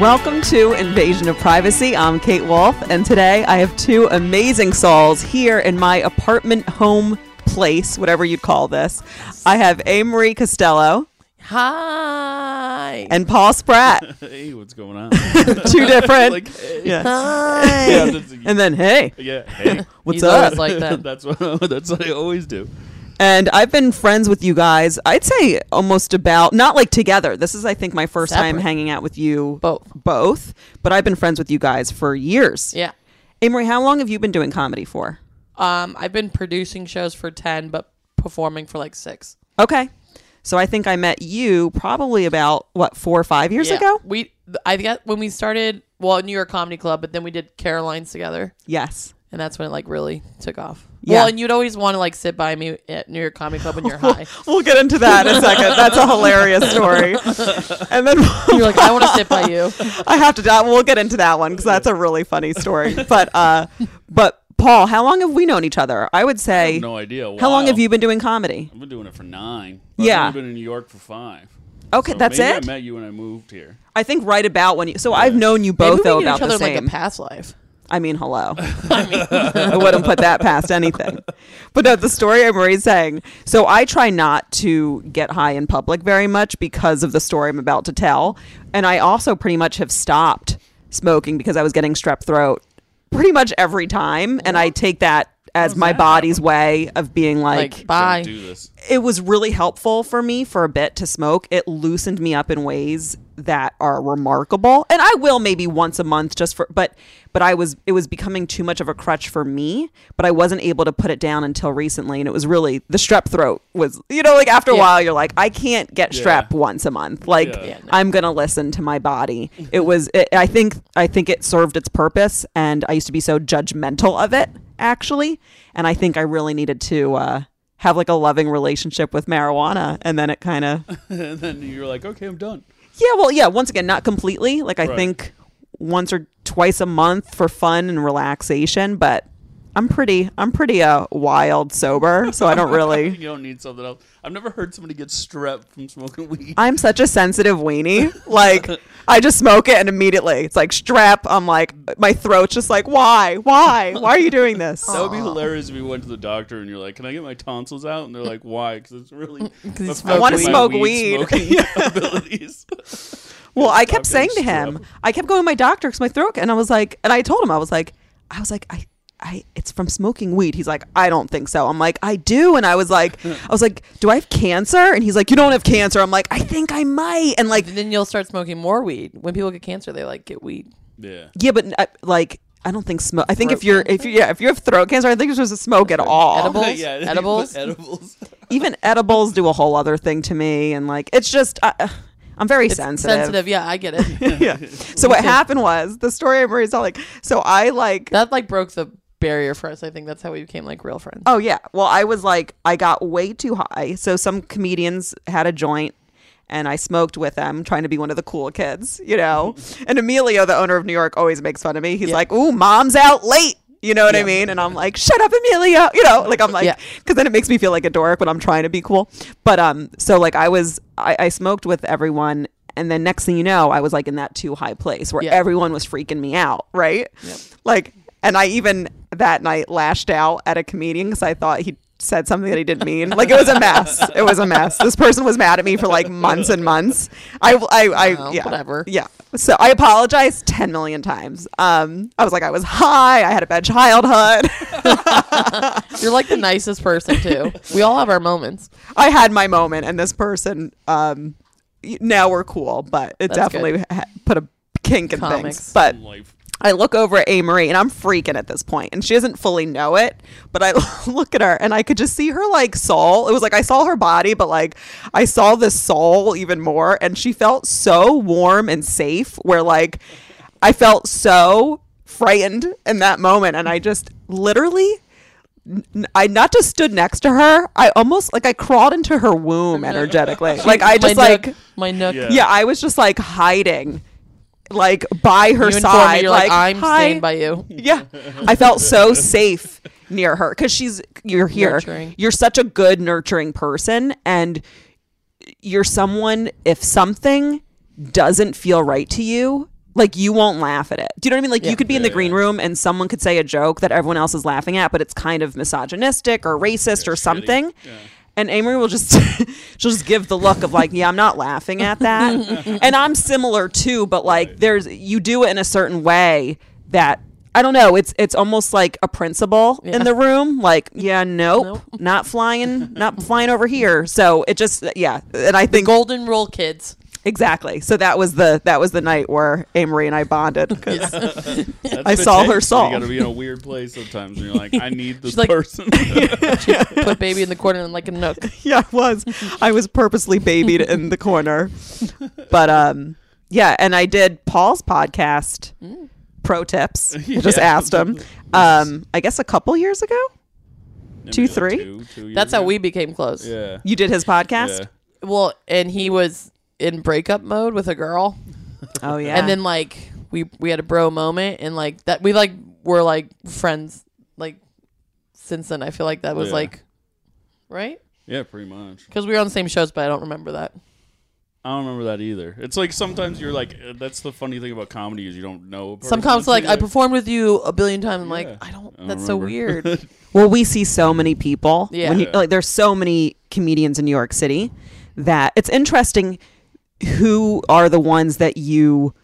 Welcome to Invasion of Privacy. I'm Kate Wolf, and today I have two amazing souls here in my apartment home place, whatever you'd call this. I have A. Marie Costello Hi. and Paul Spratt. Hey, what's going on? two different. like, hey. yeah. Hi. Yeah, And then, hey, yeah, hey. what's He's up? always like that. that's what that's what I always do. And I've been friends with you guys, I'd say almost about, not like together. This is, I think, my first time hanging out with you Both. both, but I've been friends with you guys for years. Yeah. Amory, how long have you been doing comedy for? Um, I've been producing shows for ten, but performing for like six. Okay. So I think I met you probably about, what, four or five years Yeah. ago? We, I got when we started. Well, New York Comedy Club, but then we did Caroline's together, Yes. And that's when it like really took off. Yeah. Well, and you'd always want to like sit by me at New York Comedy Club when you're high. We'll get into that in a second. That's a hilarious story. And then You're like, I want to sit by you. I have to. We'll get into that one because that's a really funny story. But uh, but Paul, how long have we known each other? I would I say. have no idea. How long have you been doing comedy? I've been doing it for nine. but Yeah. I've been in New York for five. Okay, So that's maybe it. I met you when I moved here. I think right about when you. So I've known you both Maybe though we about each other the in, like a past life. I mean, hello. I wouldn't put that past anything. But no, the story I'm already saying. So I try not to get high in public very much because of the story I'm about to tell. And I also pretty much have stopped smoking because I was getting strep throat pretty much every time. And I take that as mm-hmm. my body's way of being like, Like, bye. Don't do this. it was really helpful for me for a bit to smoke. It loosened me up in ways that are remarkable. And I will maybe once a month just for but but I was it was becoming too much of a crutch for me, but I wasn't able to put it down until recently and it was really the strep throat was you know like after a Yeah. while you're like I can't get Yeah. strep once a month. Like Yeah. Yeah, no. I'm going to listen to my body. It mm-hmm. was it, I think I think it served its purpose and I used to be so judgmental of it actually, and I think I really needed to uh have like a loving relationship with marijuana and then it kind of and then you're like, okay, I'm done. yeah well yeah once again not completely like i Right. think once or twice a month for fun and relaxation but i'm pretty i'm pretty uh wild sober so i don't really you don't need something else. I've never heard somebody get strep from smoking weed. i'm such a sensitive weenie like i just smoke it and immediately it's like strep i'm like my throat's just like why why why are you doing this That would be hilarious if you went to the doctor and you're like, "Can I get my tonsils out?" And they're like, "Why?" Because it's really he's affecting I wanna smoke weed. smoking abilities. Well, I kept saying to him. I kept going to my doctor because my throat, and I was like, and I told him, I was like, I was like, I, I, it's from smoking weed. He's like, I don't think so. I'm like, I do, and I was like, I was like, do I have cancer? And he's like, you don't have cancer. I'm like, I think I might, and like, And then you'll start smoking more weed. When people get cancer, they like get weed. Yeah. yeah, but uh, like, I don't think smoke. I think if you're, if you, yeah, if you have throat cancer, I think you're supposed to smoke at all. Edibles? yeah. Edibles? edibles. Even edibles do a whole other thing to me, and like, it's just, uh, I'm very It's sensitive. sensitive. Yeah, I get it. yeah. So what happened was the story I'm telling. Like, so I like that like broke the barrier for us. I think that's how we became like real friends. Oh yeah. Well, I was like, I got way too high. So some comedians had a joint, and I smoked with them, trying to be one of the cool kids, you know. and Emilio, the owner of New York, always makes fun of me. He's Yeah. like, "Ooh, mom's out late." You know what I mean? And I'm like, "Shut up, Emilio." You know, like I'm like, Yeah. because then it makes me feel like a dork when I'm trying to be cool. But um, so like I was, I, I smoked with everyone. And then next thing you know, I was like in that too high place where Yeah. everyone was freaking me out, right? Like, and I even that night lashed out at a comedian because I thought he said something that he didn't mean. Like it was a mess. It was a mess. This person was mad at me for like months and months. I, I, I Well, yeah, whatever. Yeah. So I apologized ten million times. Um, I was like, I was high. I had a bad childhood. You're like the nicest person too. We all have our moments. I had my moment, and this person, um, now we're cool, but it That's definitely ha- put a kink in Comics. things. But Life. I look over at A. Marie and I'm freaking at this point, and she doesn't fully know it. But I look at her and I could just see her like soul. It was like I saw her body, but like I saw the soul even more. And she felt so warm and safe, where like I felt so frightened in that moment. And I just literally, I not just stood next to her, I almost like I crawled into her womb mm-hmm. energetically. like I just my like, nook, my nook. Yeah. yeah, I was just like hiding. Like by her You side, me, you're like, I'm "Hi." staying by you. Yeah. I felt so safe near her because she's, you're here. Nurturing. You're such a good, nurturing person. And you're someone, if something doesn't feel right to you, like you won't laugh at it. Do you know what I mean? Like Yeah. you could be in the green room and someone could say a joke that everyone else is laughing at, but it's kind of misogynistic or racist or shitty. something. Yeah. And Amory will just she'll just give the look of like, yeah, I'm not laughing at that. and I'm similar too, but like there's you do it in a certain way that I don't know, it's it's almost like a principle in the room. Like, yeah, nope, not flying, not flying over here. So it just yeah. And I think Golden rule, kids. Exactly. So that was the that was the night where Amory and I bonded. 'cause- That's I saw her takes. soul. You got to be in a weird place sometimes. And you're like, I need this She's like- person. Put baby in the corner in like a nook. yeah, I was. I was purposely babied in the corner. But um yeah, and I did Paul's podcast pro tips. I just asked him. Um I guess a couple years ago. Two, Maybe like three? two- two That's how ago. we became close. Yeah. You did his podcast? Yeah. Well, and he was in breakup mode with a girl, Oh yeah. and then like we we had a bro moment, and like that we like were like friends like since then. I feel like that was Yeah. like right Yeah, pretty much. because we were on the same shows, but I don't remember that. I don't remember that either. It's like sometimes you're like, uh, that's the funny thing about comedy is you don't know. a person Sometimes like I performed with you a billion times. I'm Yeah. like I don't. I don't that's so weird. Well, we see so many people. Yeah. When you, Yeah. like, there's so many comedians in New York City that it's interesting who are the ones that you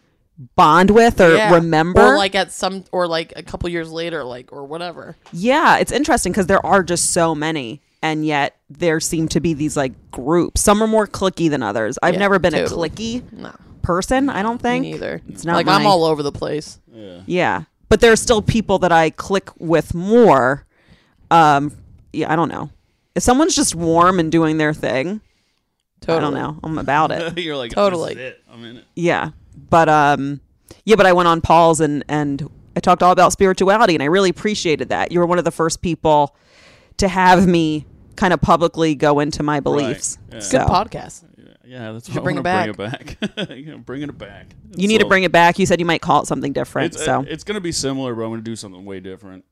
bond with or Yeah. remember. or like at some or like a couple years later, like or whatever. yeah, it's interesting because there are just so many, and yet there seem to be these like groups. Some are more clicky than others. I've Yeah, never been totally. a clicky No, person. I don't me think. neither. It's not like I'm all over the place. Yeah. Yeah, but there are still people that I click with more. Um, yeah, I don't know. If someone's just warm and doing their thing, Totally. I don't know. I'm about it. you're like, Totally. This is it. I'm in it. Yeah, but um, yeah, but I went on Paul's and and I talked all about spirituality, and I really appreciated that. You were one of the first people to have me kind of publicly go into my beliefs. Yeah. So Good podcast. Yeah, that's should why bring I it want bring it back. you know, bringing it back. you need to bring it back. You said you might call it something different. It's, so it's going to be similar, but I'm going to do something way different.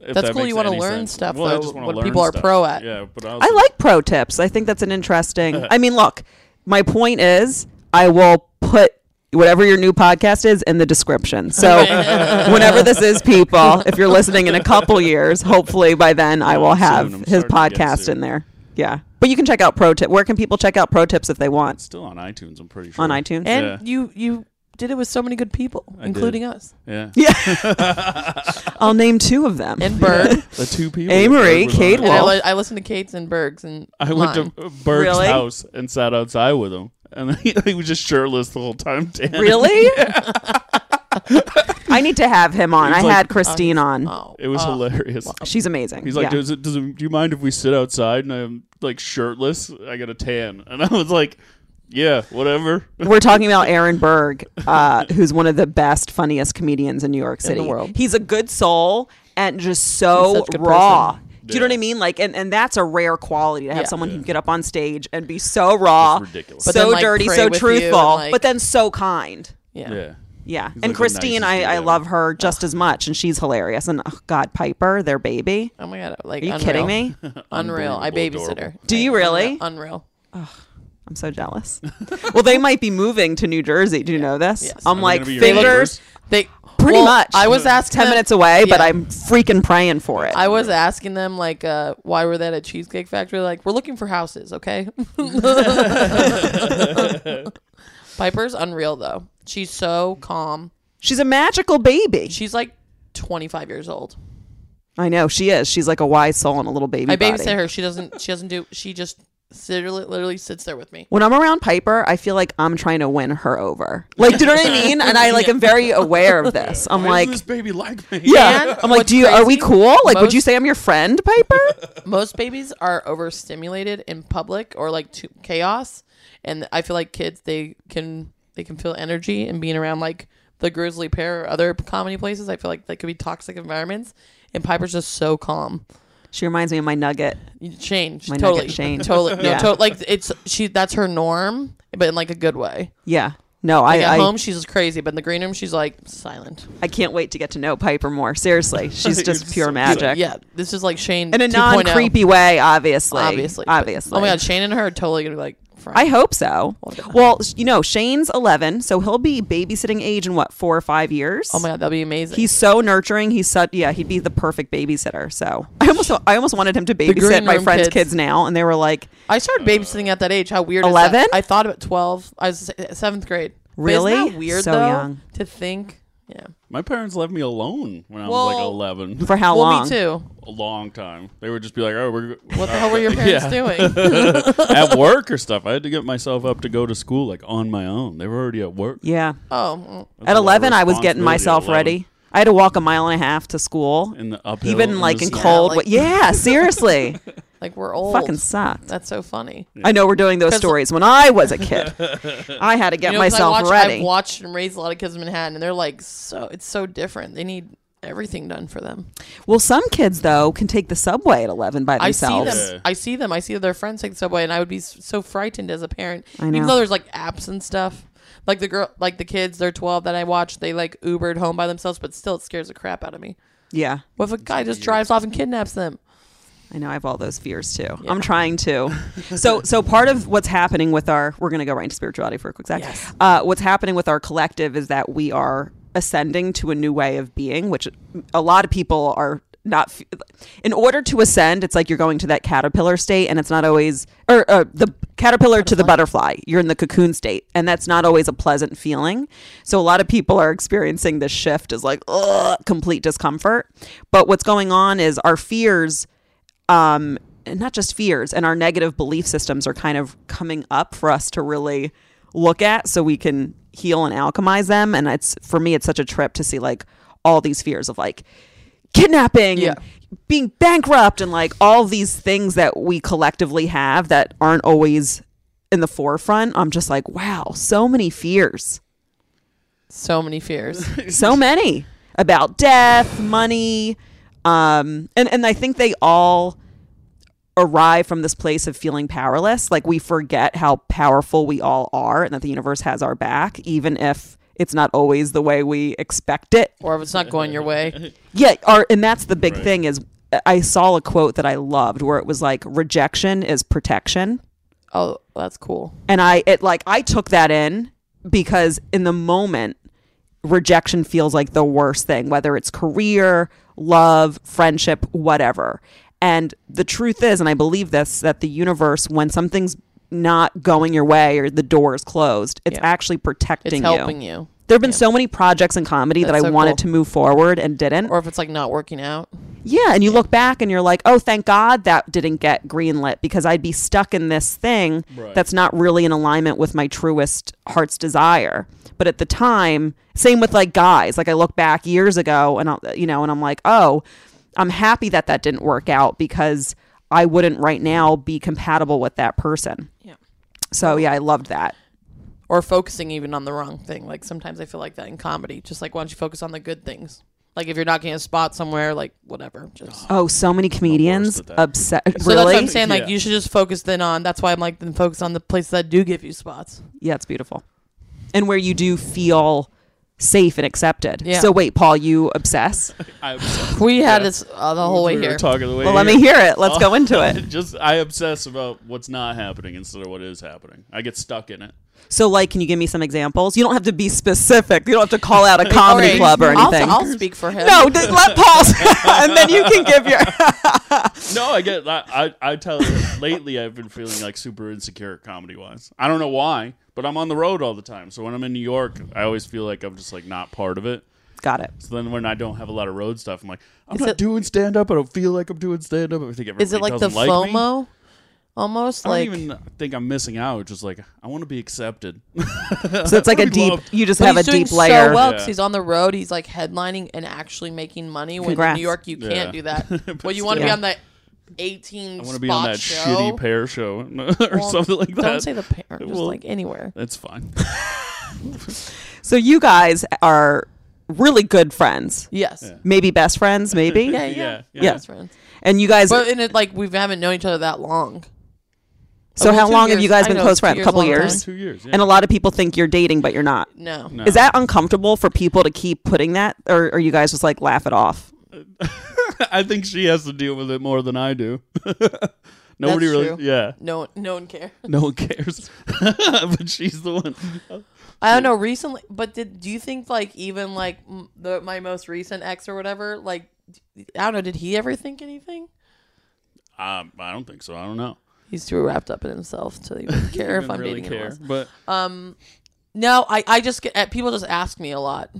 If That's that cool you wanna learn sense. stuff, well, though, what learn people are stuff. pro at. Yeah, but I like pro tips. I think that's an interesting. I mean, look, my point is, I will put whatever your new podcast is in the description. So whenever this is, people, if you're listening in a couple years, hopefully by then I will have his starting to get podcast in there. Yeah, but you can check out pro tip. Where can people check out pro tips if they want Still on iTunes, I'm pretty sure. on iTunes? And Yeah. you you did it with so many good people, I including did. us Yeah. Yeah. I'll name two of them. and Berg. The two people. Amory, Kate on. and I, li- I listened to Kate's and Berg's and I went mine. to Berg's Really? house and sat outside with him. And he, he was just shirtless the whole time. Dan. Really? I need to have him on. I like- had Christine on. Oh, oh. It was oh. hilarious. She's amazing. He's like, Yeah. does it, does it, do you mind if we sit outside and I'm like shirtless? I got a tan. And I was like, yeah, whatever. We're talking about Aaron Berg, uh, who's one of the best, funniest comedians in New York City. world. He's a good soul and just so such a good raw. person. Do you know what I mean? Like, and, and that's a rare quality to have Yeah. someone who can get up on stage and be so raw, It's ridiculous. so then, like, dirty, so truthful, like- but then so kind. yeah. Yeah. Yeah, He's and like Christine, I, I love her just as much, and she's hilarious. And oh, God, Piper, their baby. Oh my god! Like Are you unreal. kidding me? Unreal. I Unbelievable, babysit her. Do you really? Unreal. I'm so jealous. well, they might be moving to New Jersey. Do you know this? Yes. I'm Are they like gonna be your fingers. neighbors? They Pretty well, much. I was asking ten them- minutes away, but yeah. I'm freaking praying for it. I was asking them like, uh, why were they at a cheesecake factory? Like, we're looking for houses, okay? Piper's unreal though. She's so calm. She's a magical baby. She's like 25 years old. I know she is. She's like a wise soul and a little baby. I body. babysit her. She doesn't. She doesn't do. She just literally, literally sits there with me. When I'm around Piper, I feel like I'm trying to win her over. Like, do you know what I mean? And I like am very aware of this. I'm Why like, doesn't this baby like me? yeah. And I'm like, what's do you? Are we crazy, cool? Like, would most- you say I'm your friend, Piper? Most babies are overstimulated in public or like to chaos, and I feel like kids they can they can feel energy and being around like the Grisly Pear or other comedy places. I feel like they could be toxic environments, and Piper's just so calm. She reminds me of my nugget. You change My totally, nugget Shane. totally, no, Yeah. to- like it's she. That's her norm, but in like a good way. Yeah. No, Like I, at I, home, she's crazy, but in the green room, she's like silent. I can't wait to get to know Piper more. Seriously, she's You're just pure magic. Yeah, this is like Shane In a 2.0. non creepy way, obviously. obviously, but- Obviously. oh my god, Shane and her are totally gonna be like. Friends. I hope so. Well, you know, Shane's 11, so he'll be babysitting age in what, four or five years? oh my god, that'd be amazing. He's so nurturing. He's such yeah. He'd be the perfect babysitter. So I almost I almost wanted him to babysit my friends' kids. kids now, and they were like, I started babysitting at that age. How weird! is 11? I thought about twelve. I was uh, seventh grade. Really? Weird So though? young. To think. Yeah. My parents left me alone when I was like Well- 11. for how well, long? me too. A long time. They would just be like, "Oh, we're What the hell were your parents doing? at work or stuff." I had to get myself up to go to school like on my own. They were already at work. Yeah. Oh, mm. That's At a lot of 11, I was getting responsibility at myself 11. ready. I had to walk a mile and a half to school, in the uphill. even in like in snow. cold. like- yeah, seriously, like we're old. fucking sucked. That's so funny. I know we're doing those stories. When I was a kid, I had to get You know, 'cause myself I watch, ready. I've watched and raised a lot of kids in Manhattan, and they're like so. It's so different. They need everything done for them. well, some kids though can take the subway at 11 by themselves. I see themselves. them. Yeah. I see them. I see their friends take the subway, and I would be so frightened as a parent. I know. Even though there's like apps and stuff. Like the girl, like the kids, they're 12 that I watch. They like Ubered home by themselves, but still, it scares the crap out of me. Yeah, What if a guy just drives off and kidnaps them? I know I have all those fears too. Yeah. I'm trying to. so so part of what's happening with our we're gonna go right into spirituality for a quick sec. Yes. Uh, what's happening with our collective is that we are ascending to a new way of being, which a lot of people are not. f- In order to ascend, it's like you're going to that caterpillar state, and it's not always or uh, the caterpillar to the butterfly. You're in the cocoon state, and that's not always a pleasant feeling. So a lot of people are experiencing this shift as like ugh, complete discomfort. But what's going on is our fears um, and not just fears and our negative belief systems are kind of coming up for us to really look at so we can heal and alchemize them and it's for me it's such a trip to see like all these fears of like kidnapping Yeah. and being bankrupt and like all these things that we collectively have that aren't always in the forefront i'm just like wow so many fears So many fears. so many about death, money, um, and and I think they all arrive from this place of feeling powerless. Like we forget how powerful we all are, and that the universe has our back, even if it's not always the way we expect it. or if it's not going your way. Yeah, our, and that's the big Right. thing is. Uh, I saw a quote that I loved where it was like rejection is protection Oh, that's cool. and I it like I took that in because in the moment rejection feels like the worst thing whether it's career, love, friendship, whatever. And the truth is and I believe this that the universe when something's not going your way or the door is closed, it's Yeah. actually protecting It's helping you. you. There have been Yeah. so many projects in comedy that I so wanted cool. to move forward and didn't. Or if it's like not working out. Yeah, and you look back and you're like, "Oh, thank God that didn't get greenlit because I'd be stuck in this thing Right. that's not really in alignment with my truest heart's desire." But at the time, same with like guys. Like I look back years ago and I'll, you know, and I'm like, "Oh, I'm happy that that didn't work out because I wouldn't right now be compatible with that person." Yeah. So, yeah, I loved that. Or focusing even on the wrong thing. Like sometimes I feel like that in comedy. Just like why don't you focus on the good things? Like if you're not getting a spot somewhere, like whatever. Just Oh, so many comedians at that. upset So that's really? what I'm saying. Like Yeah. you should just focus then on. That's why I'm like then focus on the places that do give you spots. Yeah, it's beautiful. And where you do feel safe and accepted. Yeah. So wait, Paul, you obsess? I obsess. We had Yeah. this uh, the whole way We were here. talking the way Well, let me hear it. Let's go into it. Just I obsess about what's not happening instead of what is happening. I get stuck in it. So, like, can you give me some examples? You don't have to be specific. You don't have to call out a comedy Alright, club or I'll- anything. I'll, speak for him. no, d- let Paul, and then you can give your. No, I get. I I, I tell you, lately I've been feeling like super insecure comedy wise. I don't know why, but I'm on the road all the time, so when I'm in New York, I always feel like I'm just like not part of it. Got it. So then when I don't have a lot of road stuff, I'm like, I'm Is not it- doing stand up. I don't feel like I'm doing stand up. I think everybody Is it like the doesn't like me. FOMO? Almost I don't even think I'm missing out. Just like I want to be accepted. so it's like a deep. You just But have a doing deep layer. so well because Yeah. he's on the road. He's like headlining and actually making money. When in New York, you Yeah. can't do that. But well, you want to be on the 18 I want to be on that show. shitty Pear show or well, something like that. Don't say the Pear, just well, like anywhere. That's fine. so you guys are really good friends. Yes. Yeah. Maybe best friends, maybe. yeah, yeah, yeah, yeah. Best friends. And you guys But in it like we haven't known each other that long. So how long years. have you guys been know, close friends? A couple years. Two years. Yeah. And a lot of people think you're dating, but you're not. No. no. Is that uncomfortable for people to keep putting that, or are you guys just like laugh it off? I think she has to deal with it more than I do. Nobody That's really. true. Yeah. No, no one cares. No one cares. but she's the one. I don't know. Recently, but did do you think like even like m- the my most recent ex or whatever? Like, I don't know. Did he ever think anything? Um, I don't think so. I don't know. He's too wrapped up in himself to even care if I'm really dating care. anyone else. But Um, no, I I just get uh, people just ask me a lot.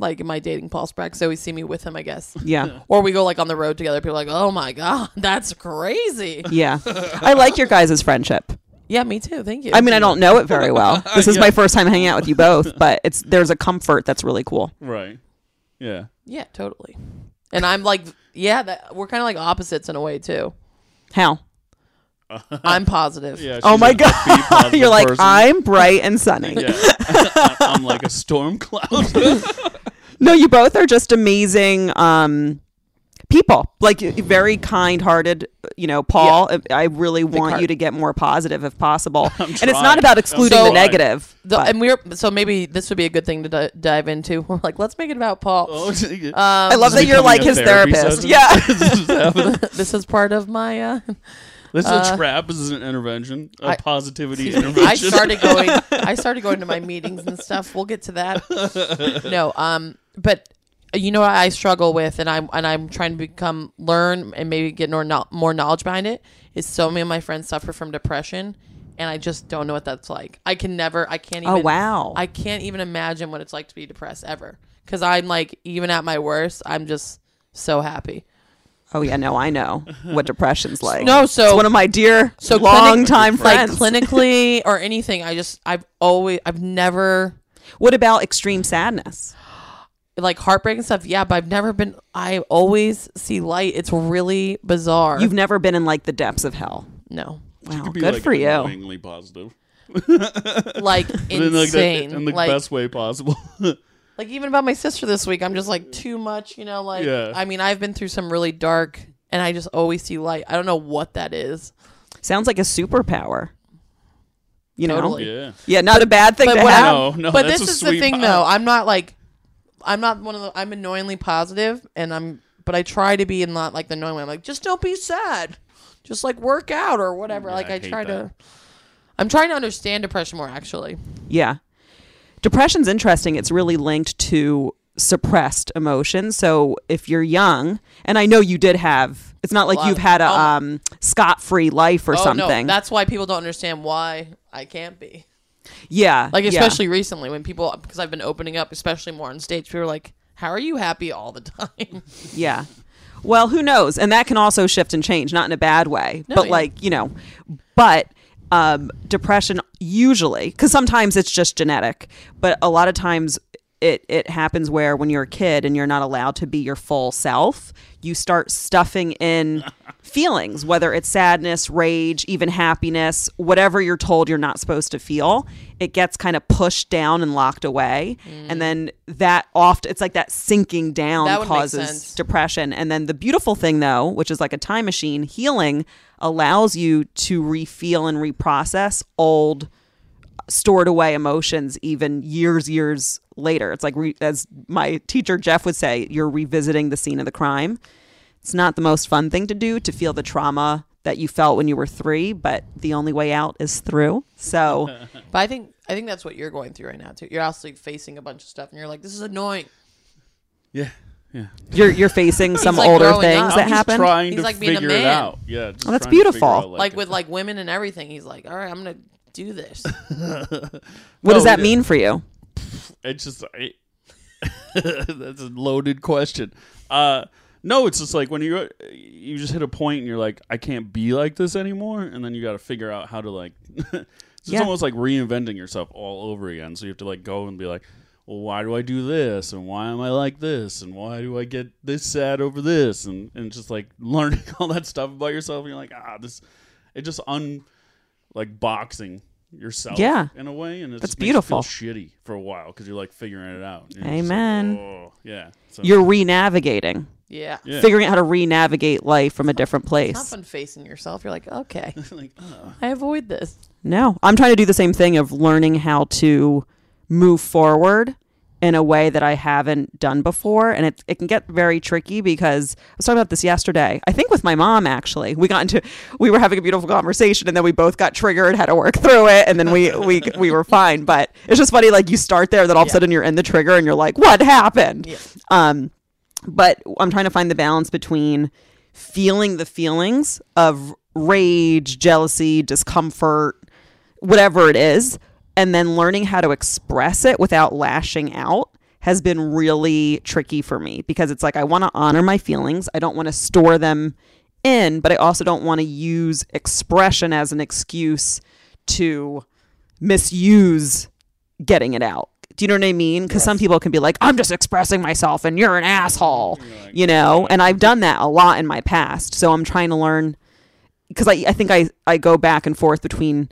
Like, am I dating Paul Sprague? So always see me with him, I guess. Yeah. Or we go like on the road together. People are like, oh my god, that's crazy. Yeah. I like your guys' friendship. Yeah, me too. Thank you. I mean, I don't know it very well. This is Yeah. my first time hanging out with you both, but it's there's a comfort that's really cool. right. Yeah. Yeah, totally. And I'm like, yeah, that we're kind of like opposites in a way too. How? I'm positive. Yeah. Oh she's my a upbeat, god! positive You're like person. I'm bright and sunny. Yeah. I'm like a storm cloud. No, you both are just amazing um, people. Like very kind-hearted. You know, Paul. I really want heart. you to get more positive if possible. and it's not about excluding I'm the negative. The, and we're so maybe this would be a good thing to di- dive into. We're like, let's make it about Paul. oh, Um, I love that you're like his therapy therapist. session? Yeah. this is this is part of my. Uh, This is Uh, a trap. This is an intervention. A I- positivity intervention. I started going. I started going to my meetings and stuff. We'll get to that. No, um, but uh, you know what I struggle with, and I'm and I'm trying to become learn and maybe get more no, more knowledge behind it. Is so many of my friends suffer from depression, and I just don't know what that's like. I can never. I can't oh, even. oh wow. I can't even imagine what it's like to be depressed ever. Because I'm like, even at my worst, I'm just so happy. oh yeah. No, I know what depression's like. No, so it's one of my dear, so long time friends. like clinically or anything. I just I've always I've never what about extreme sadness? Like heartbreak and stuff. Yeah, but I've never been. I always see light. It's really bizarre. You've never been in like the depths of hell. no, Wow, be, good like, for you. Annoyingly positive. like But in like, the, insane. in the like best way possible. like even about my sister this week. I'm just like too much. You know, like Yeah. I mean, I've been through some really dark, and I just always see light. I don't know what that is. Sounds like a superpower. You know? Totally. yeah. Yeah, not a bad thing But to have. No, no, but this is the thing, pop. though. Uh, I'm not like, I'm not one of the. I'm annoyingly positive, and I'm. But I try to be in not like the annoying way. I'm like, just don't be sad, just like work out or whatever. Yeah, like I I, try that. to. I'm trying to understand depression more. Actually, Yeah. Depression's interesting. It's really linked to suppressed emotions. So if you're young, and I know you did have, it's not like lot you've had a oh. um, scot free life or oh something. no, that's why people don't understand why I can't be. Yeah. Like yeah. especially recently when people because I've been opening up, especially more on stage. People are like, "How are you happy all the time?" Yeah. Well, who knows? And that can also shift and change, not in a bad way, No, but yeah. like, you know, but um, depression usually, because sometimes it's just genetic, but a lot of times it, it happens where when you're a kid and you're not allowed to be your full self, you start stuffing in feelings, whether it's sadness, rage, even happiness, whatever you're told you're not supposed to feel, it gets kind of pushed down and locked away. And then that oft it's like that sinking down That causes depression. And then the beautiful thing though, which is like a time machine, healing allows you to refeel and reprocess old stored away emotions even years years later it's like re- as my teacher jeff would say you're revisiting the scene of the crime it's not the most fun thing to do to feel the trauma that you felt when you were three but the only way out is through so but I think I think that's what you're going through right now too. You're also facing a bunch of stuff, and you're like, "This is annoying." Yeah. Yeah. you're you're facing some like older things up. that happen trying He's to like being a figure it man. out. Yeah. just Oh, that's trying to figure beautiful. out, Like with like women and everything, he's like, "All right, I'm gonna do this." what does that it- mean for you It's just I, that's a loaded question. Uh, No, it's just like when you you just hit a point and you're like, I can't be like this anymore, and then you got to figure out how to like. it's Yeah. almost like reinventing yourself all over again. So you have to like go and be like, well, why do I do this, and why am I like this, and why do I get this sad over this, and and just like learning all that stuff about yourself. And you're like, ah, this, it just un, like boxing yourself Yeah. in a way, and it That's just feel beautiful. shitty for a while because you're like figuring it out. You're just like, Amen. oh, yeah. So, You're re-navigating, Yeah. yeah. figuring out how to re-navigate life from a different It's not place. fun facing yourself. You're like, okay, like, oh. I avoid this. No, I'm trying to do the same thing of learning how to move forward in a way that I haven't done before. And it, it can get very tricky because I was talking about this yesterday. I think with my mom, actually. We got into, we were having a beautiful conversation and then we both got triggered, had to work through it. And then we, we, we were fine. But it's just funny. Like you start there, then all of a Yeah. sudden you're in the trigger and you're like, what happened? Yeah. Um, but I'm trying to find the balance between feeling the feelings of rage, jealousy, discomfort, whatever it is, and then learning how to express it without lashing out has been really tricky for me because it's like I want to honor my feelings. I don't want to store them in, but I also don't want to use expression as an excuse to misuse getting it out. Do you know what I mean? Because some people can be like, I'm just expressing myself and you're an asshole, you know? And I've done that a lot in my past. So I'm trying to learn because I, I think I, I go back and forth between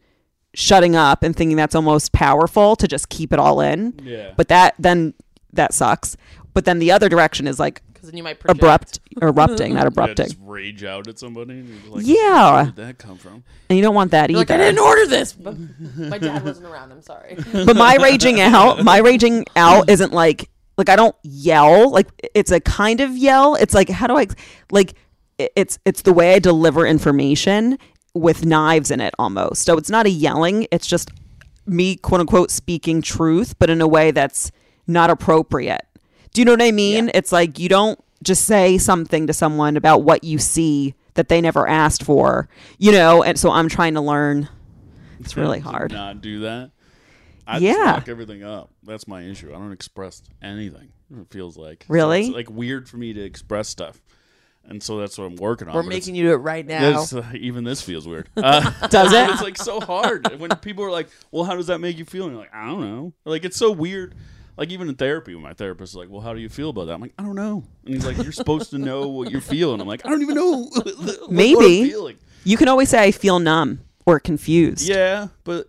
shutting up and thinking that's almost powerful to just keep it all in. Yeah. But that then that sucks. But then the other direction is like Because then you might project. abrupt, erupting, not Yeah, just rage out at somebody. And you're like, Yeah. Where did that come from? And you don't want that You're like, either. I didn't order this. But my dad wasn't around. I'm sorry. but my raging out, my raging out isn't like like I don't yell. Like it's a kind of yell. It's like how do I like it's it's the way I deliver information with knives in it almost. So it's not a yelling. It's just me quote unquote speaking truth, but in a way that's not appropriate. Do you know what I mean? It's like you don't just say something to someone about what you see that they never asked for, you know. And so I'm trying to learn. It's really hard. Not do that. I Yeah. everything up. That's my issue. I don't express anything. It feels like So Really? it's like weird for me to express stuff, and so that's what I'm working on. We're but making you do it right now. Uh, even this feels weird. Uh, Does it? It's like so hard when people are like, "Well, how does that make you feel?" And you're like, "I don't know." Like it's so weird. Like even in therapy, when my therapist is like, "Well, how do you feel about that?" I'm like, "I don't know." And he's like, "You're supposed to know what you're feeling." I'm like, "I don't even know." what- what Maybe. feeling." You can always say I feel numb or confused. Yeah, but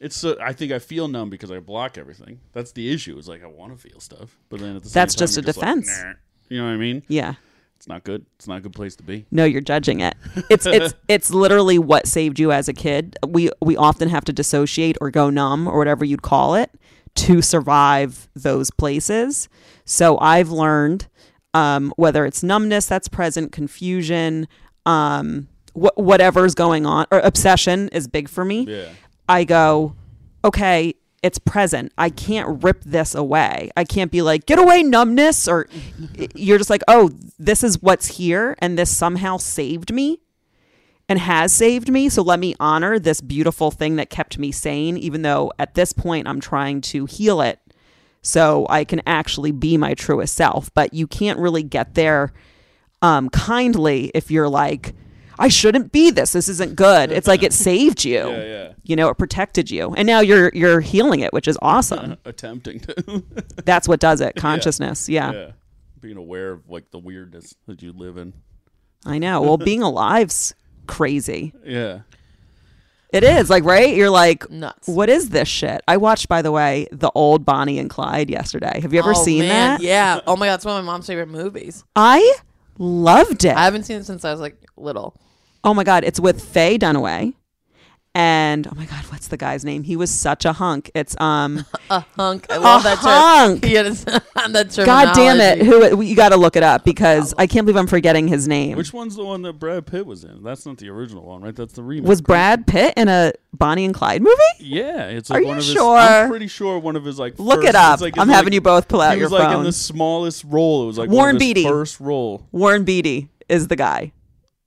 it's. Uh, I think I feel numb because I block everything. That's the issue. Is like I want to feel stuff, but then at the same That's time, just a like, defense. "Nah." you know what I mean? Yeah. It's not good. It's not a good place to be. No, you're judging it. It's it's it's literally what saved you as a kid. We we often have to dissociate or go numb or whatever you'd call it to survive those places. So I've learned um, whether it's numbness that's present, confusion, um, wh- whatever's going on, or obsession is big for me. Yeah. I go, okay, it's present. I can't rip this away. I can't be like, get away, numbness. Or you're just like, oh, this is what's here. And this somehow saved me and has saved me. So let me honor this beautiful thing that kept me sane, even though at this point I'm trying to heal it so I can actually be my truest self. But you can't really get there um, kindly if you're like, I shouldn't be this. This isn't good. It's like it saved you. Yeah, yeah. You know, it protected you, and now you're you're healing it, which is awesome. Attempting to. That's what does it. Consciousness. Yeah, yeah. Being aware of like the weirdness that you live in. I know. Well, being alive's crazy. Yeah. It is like right. You're like, Nuts. what is this shit? I watched, by the way, the old Bonnie and Clyde yesterday. Have you ever Oh, seen man, that? Yeah. Oh my god, it's one of my mom's favorite movies. I loved it. I haven't seen it since I was like little. Oh my god, it's with Faye Dunaway. And oh my god, what's the guy's name? He was such a hunk. It's um A hunk. I love a that term. hunk. Yeah, it's- that God damn it. Who you got to look it up because I can't believe I'm forgetting his name. Which one's the one that Brad Pitt was in? That's not the original one, right? That's the remake. was Brad Pitt in a Bonnie and Clyde movie? Yeah, it's Are like you one of his. sure? I'm pretty sure one of his like. Look first, it up. it's like- I'm it's having like- you both pull out He your was like in the smallest role. It was like Warren one of his Beatty. first role. Warren Beatty is the guy.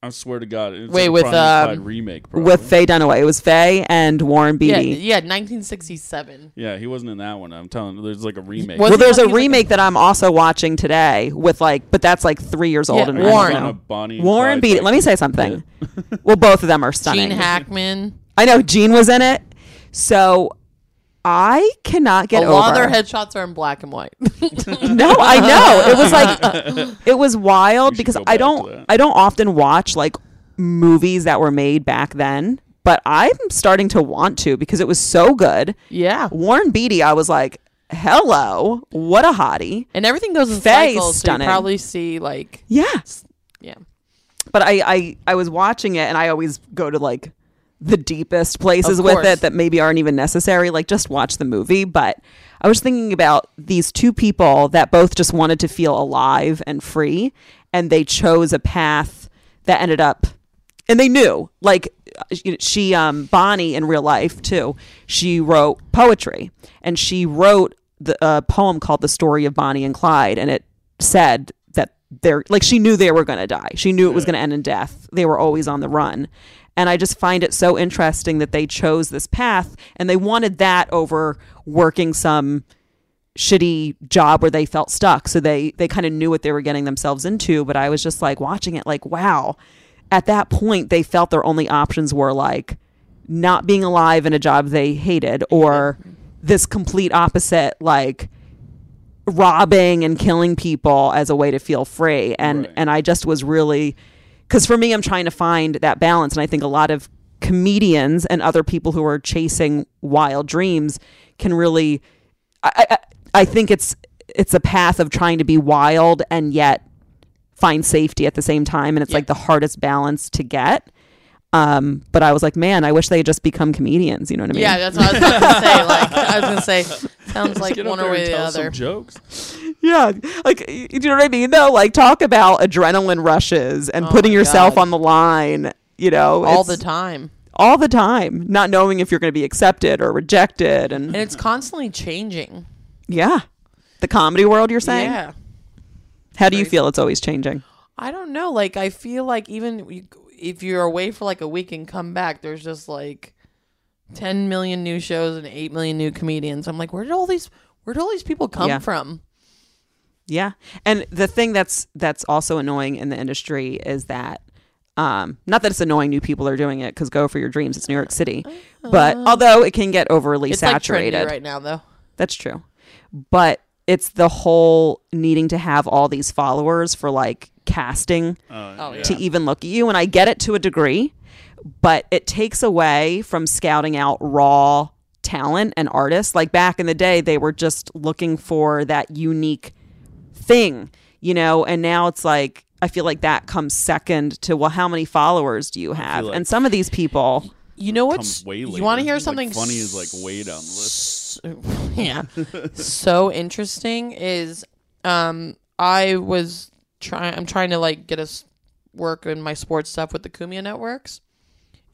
I swear to God, it's Wait, like with, Bonnie um, remake. Probably. with Faye Dunaway. It was Faye and Warren Beatty. yeah, 1967. yeah, he wasn't in that one. I'm telling you, there's like a remake. Was well, there's a he's like- remake that I'm also watching today with like, but that's like three years old. Yeah, and Warren. I don't. Bonnie Warren Clyde, Beatty. like, Let me say something. well, both of them are stunning. Gene Hackman. I know Gene was in it. So I cannot get a over. lot of their headshots are in black and white. no, I know. It was like it was wild because I don't. I don't often watch like movies that were made back then, but I'm starting to want to because it was so good. yeah. Warren Beatty, I was like, "Hello, what a hottie." And everything goes in Faye's cycles, so stunning. you probably see like Yeah. yeah. But I I I was watching it and I always go to like the deepest places with it that maybe aren't even necessary. Like just watch the movie. But I was thinking about these two people that both just wanted to feel alive and free, and they chose a path that ended up, and they knew like she um Bonnie in real life too. She wrote poetry, and she wrote the a poem called "The Story of Bonnie and Clyde," and it said that they're like she knew they were going to die. She knew it was going to end in death. They were always on the run. And I just find it so interesting that they chose this path and they wanted that over working some shitty job where they felt stuck. So they they kind of knew what they were getting themselves into, but I was just like watching it like wow. At that point they felt their only options were like not being alive in a job they hated or this complete opposite like robbing and killing people as a way to feel free and Right. and I just was really cuz for me I'm trying to find that balance and I think a lot of comedians and other people who are chasing wild dreams can really I I, I think it's it's a path of trying to be wild and yet find safety at the same time and it's Yeah. like the hardest balance to get um but I was like man I wish they had just become comedians you know what I mean Yeah, that's what I was gonna say. Like I was gonna say, sounds like Get up one there or and way or the tell some other. jokes. Yeah, like you know what I mean though. Like talk about adrenaline rushes and Oh putting my yourself God. on the line. You know, All it's- the time, all the time, not knowing if you're going to be accepted or rejected, and and it's constantly changing. yeah, the comedy world. You're saying? Yeah, How do you feel? It's always changing. I don't know. Like I feel like even you- if you're away for like a week and come back, there's just like ten million new shows and eight million new comedians. I'm like, where did all these where did all these people come Yeah. from? Yeah, and the thing that's that's also annoying in the industry is that. Um, not that it's annoying new people are doing it because go for your dreams. It's New York City, but although it can get overly. It's like saturated, trendy right now, though. That's true. But it's the whole needing to have all these followers for like casting Uh, Oh, yeah. to even look at you. And I get it to a degree, but it takes away from scouting out raw talent and artists. Like back in the day, they were just looking for that unique thing, you know, and now it's like, I feel like that comes second to, well, how many followers do you have? like- and some of these people, You know Comes what's way later. you want to hear Like, something funny is like way down the list. yeah so interesting is um i was trying i'm trying to like get us work in my sports stuff with the Cumia networks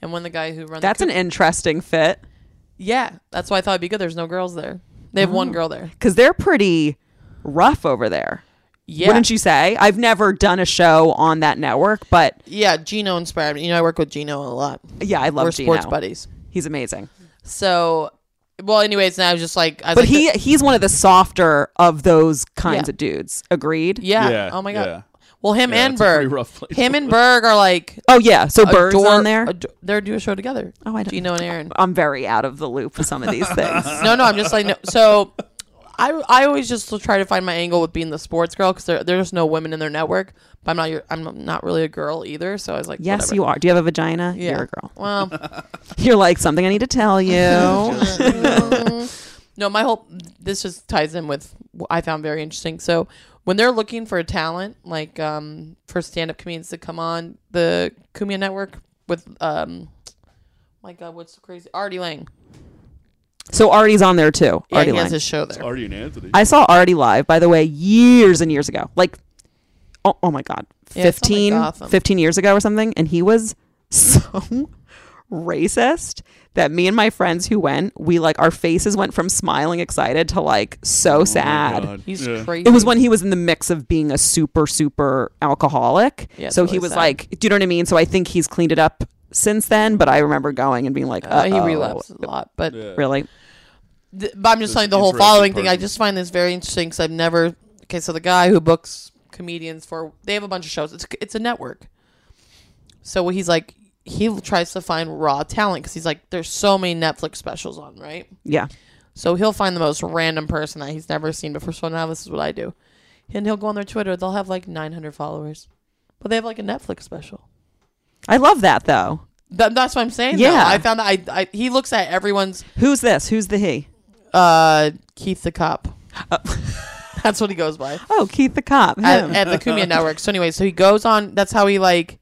and when the guy who runs that's the an interesting fit yeah that's why i thought it'd be good there's no girls there they have Oh. one girl there because they're pretty rough over there. yeah Wouldn't you say? I've never done a show on that network, but yeah gino inspired me you know i work with gino a lot yeah, I love we're Gino. sports buddies He's amazing. so well anyways now i was just like I was But like he he's one of the softer of those kinds Yeah. of dudes. Agreed. yeah. Yeah, oh my god yeah. well him Yeah, and it's a pretty berg rough place him to and berg are like Oh yeah. So Bird's adore- on there. ado- they're do a show together oh, I don't. gino and aaron I'm very out of the loop with some of these things. no, no, I'm just like no. So, I I always just try to find my angle with being the sports girl because there, there's no women in their network. But I'm not your, I'm not really a girl either. So I was like, yes, whatever. you are. Do you have a vagina? Yeah. You're a girl. Well, You're like something I need to tell you. no, my whole this just ties in with what I found very interesting. So when they're looking for a talent, like um for stand up comedians to come on the Cumia Network with um. My God, what's so crazy? Artie Lange. So Artie's on there too. Yeah, Artie he Lange. has his show there. Artie and Anthony. I saw Artie live, by the way, years and years ago. Like, oh, oh my God, Yeah, it's not like 15, Gotham. 15 years ago or something. And he was so racist that me and my friends who went, we like our faces went from smiling excited to like so Oh my sad. God. He's Yeah. crazy. It was when he was in the mix of being a super, super alcoholic. Yeah, it's so really he was sad. like, do you know what I mean? So I think he's cleaned it up since then, but I remember going and being like, Uh, he relapsed a lot, but Yeah. Really? th- but I'm just This telling you the whole interesting following thing. I person. just find this very interesting because I've never. Okay, so the guy who books comedians for they have a bunch of shows. It's it's a network. So he's like he tries to find raw talent because he's like there's so many Netflix specials on right. Yeah. So he'll find the most random person that he's never seen before. So now this is what I do, and he'll go on their Twitter. They'll have like 900 followers, but they have like a Netflix special. I love that though. Th- that's what I'm saying. Yeah. Yeah, I found that I, I he looks at everyone's Who's this? Who's the he? uh Keith the cop. that's what he goes by. Oh, Keith the cop. at, at the Cumia Network. So anyway, so he goes on. That's how he like.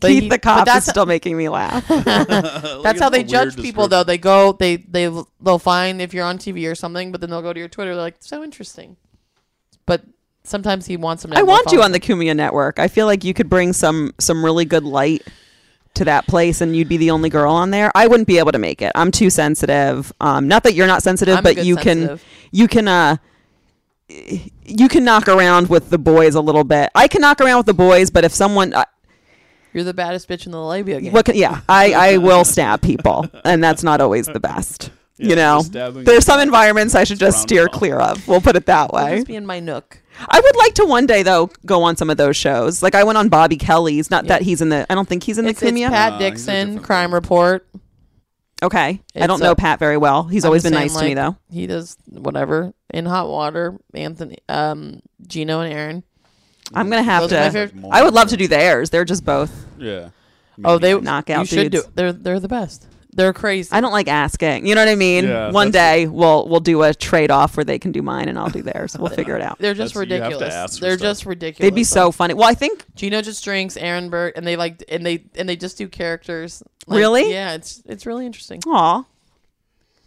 Keith he- the cop is That's still making me laugh. that's how they judge people, though. They go, they they they'll find if you're on TV or something, but then they'll go to your Twitter. They're like, so interesting. But sometimes he wants them. To I want you on the Cumia network. I feel like you could bring some some really good light to that place and you'd be the only girl on there. I wouldn't be able to make it. I'm too sensitive. Um not that you're not sensitive, I'm but you sensitive. can you can uh you can knock around with the boys a little bit. I can knock around with the boys, but if someone uh, You're the baddest bitch in the labia game. what can, yeah, I I will stab people and that's not always the best. you know. just stabbing There's some environments I should just steer clear of. We'll put it that I'll way. just be in my nook. I would like to one day though go on some of those shows. Like I went on Bobby Kelly's. Not Yeah. that he's in the. I don't think he's in the It's, it's Pat Nah, he's a Dixon, different Crime. Report. okay, I don't know Pat very well. He's I'm always been saying, nice to me though. He does whatever in hot water. Anthony, um, Gino, and Aaron. I'm gonna have Those to. favorite- I would love to do theirs. They're just both. Yeah. Oh, they Knockout You should dudes. do. They're they're the best. They're crazy. I don't like asking. You know what I mean? Yeah, One day we'll we'll do a trade off where they can do mine and I'll do theirs. We'll figure it out. They're just That's- you have to ridiculous. ask for They're stuff. just ridiculous. They'd be so funny. Well, I think Gino just drinks, Aaron Burt, and they like and they and they just do characters. Like, Really? Yeah, it's it's really interesting. Aw.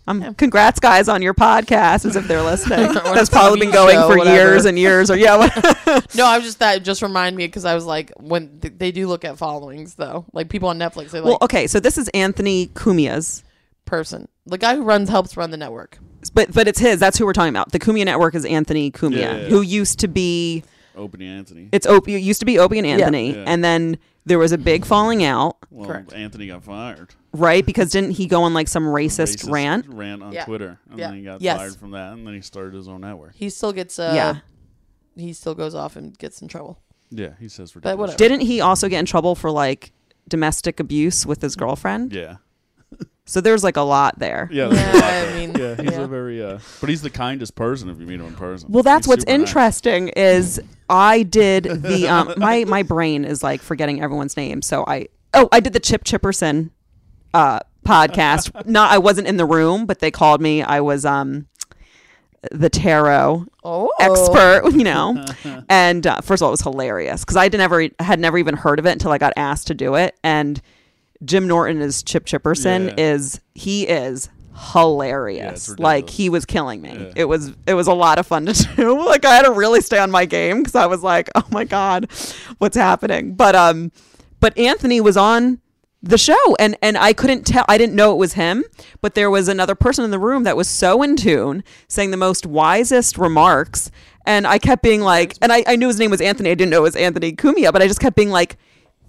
Um, Yeah. Congrats, guys, on your podcast, as if they're listening. That's probably been going show, for whatever. years and years. Or yeah, No, I was just that just remind me because I was like when th- they do look at followings though, like people on Netflix, they like well, okay. So this is Anthony Cumia's. person. The guy who runs helps run the network. but but it's his. That's who we're talking about. The Cumia Network is Anthony Cumia, Yeah, yeah, yeah. who used to be Opie Anthony. it's Opie. It used to be Opie and Anthony, Yeah. and then there was a big falling out, well, Correct. Anthony got fired. right? Because didn't he go on like some racist, rant? Rant on Yeah. Twitter, and Yeah. then he got Yes. fired from that, and then he started his own network. He still gets uh yeah. he still goes off and gets in trouble. Yeah, he says ridiculous. But whatever. Didn't he also get in trouble for like domestic abuse with his girlfriend? Yeah, So there's like a lot there. yeah, there's a lot Yeah, there. I mean, yeah, he's yeah. a very, uh, but he's the kindest person if you meet him in person. Well, that's He's what's super nice. interesting is I did the um, my my brain is like forgetting everyone's name. So I oh I did the Chip Chipperson uh, podcast. Not I wasn't in the room, but they called me. I was um the tarot Oh, expert, you know. and uh, first of all, it was hilarious because I had never had never even heard of it until I got asked to do it. And Jim Norton is Chip Chipperson Yeah. is he is hilarious. it's like he was killing me. Yeah. It was it was a lot of fun to do. like I had to really stay on my game because I was like, oh my god, what's happening? But um, but Anthony was on the show and and I couldn't tell I didn't know it was him but there was another person in the room that was so in tune saying the most wisest remarks and I kept being like and I, I knew his name was Anthony I didn't know it was Anthony Cumia but I just kept being like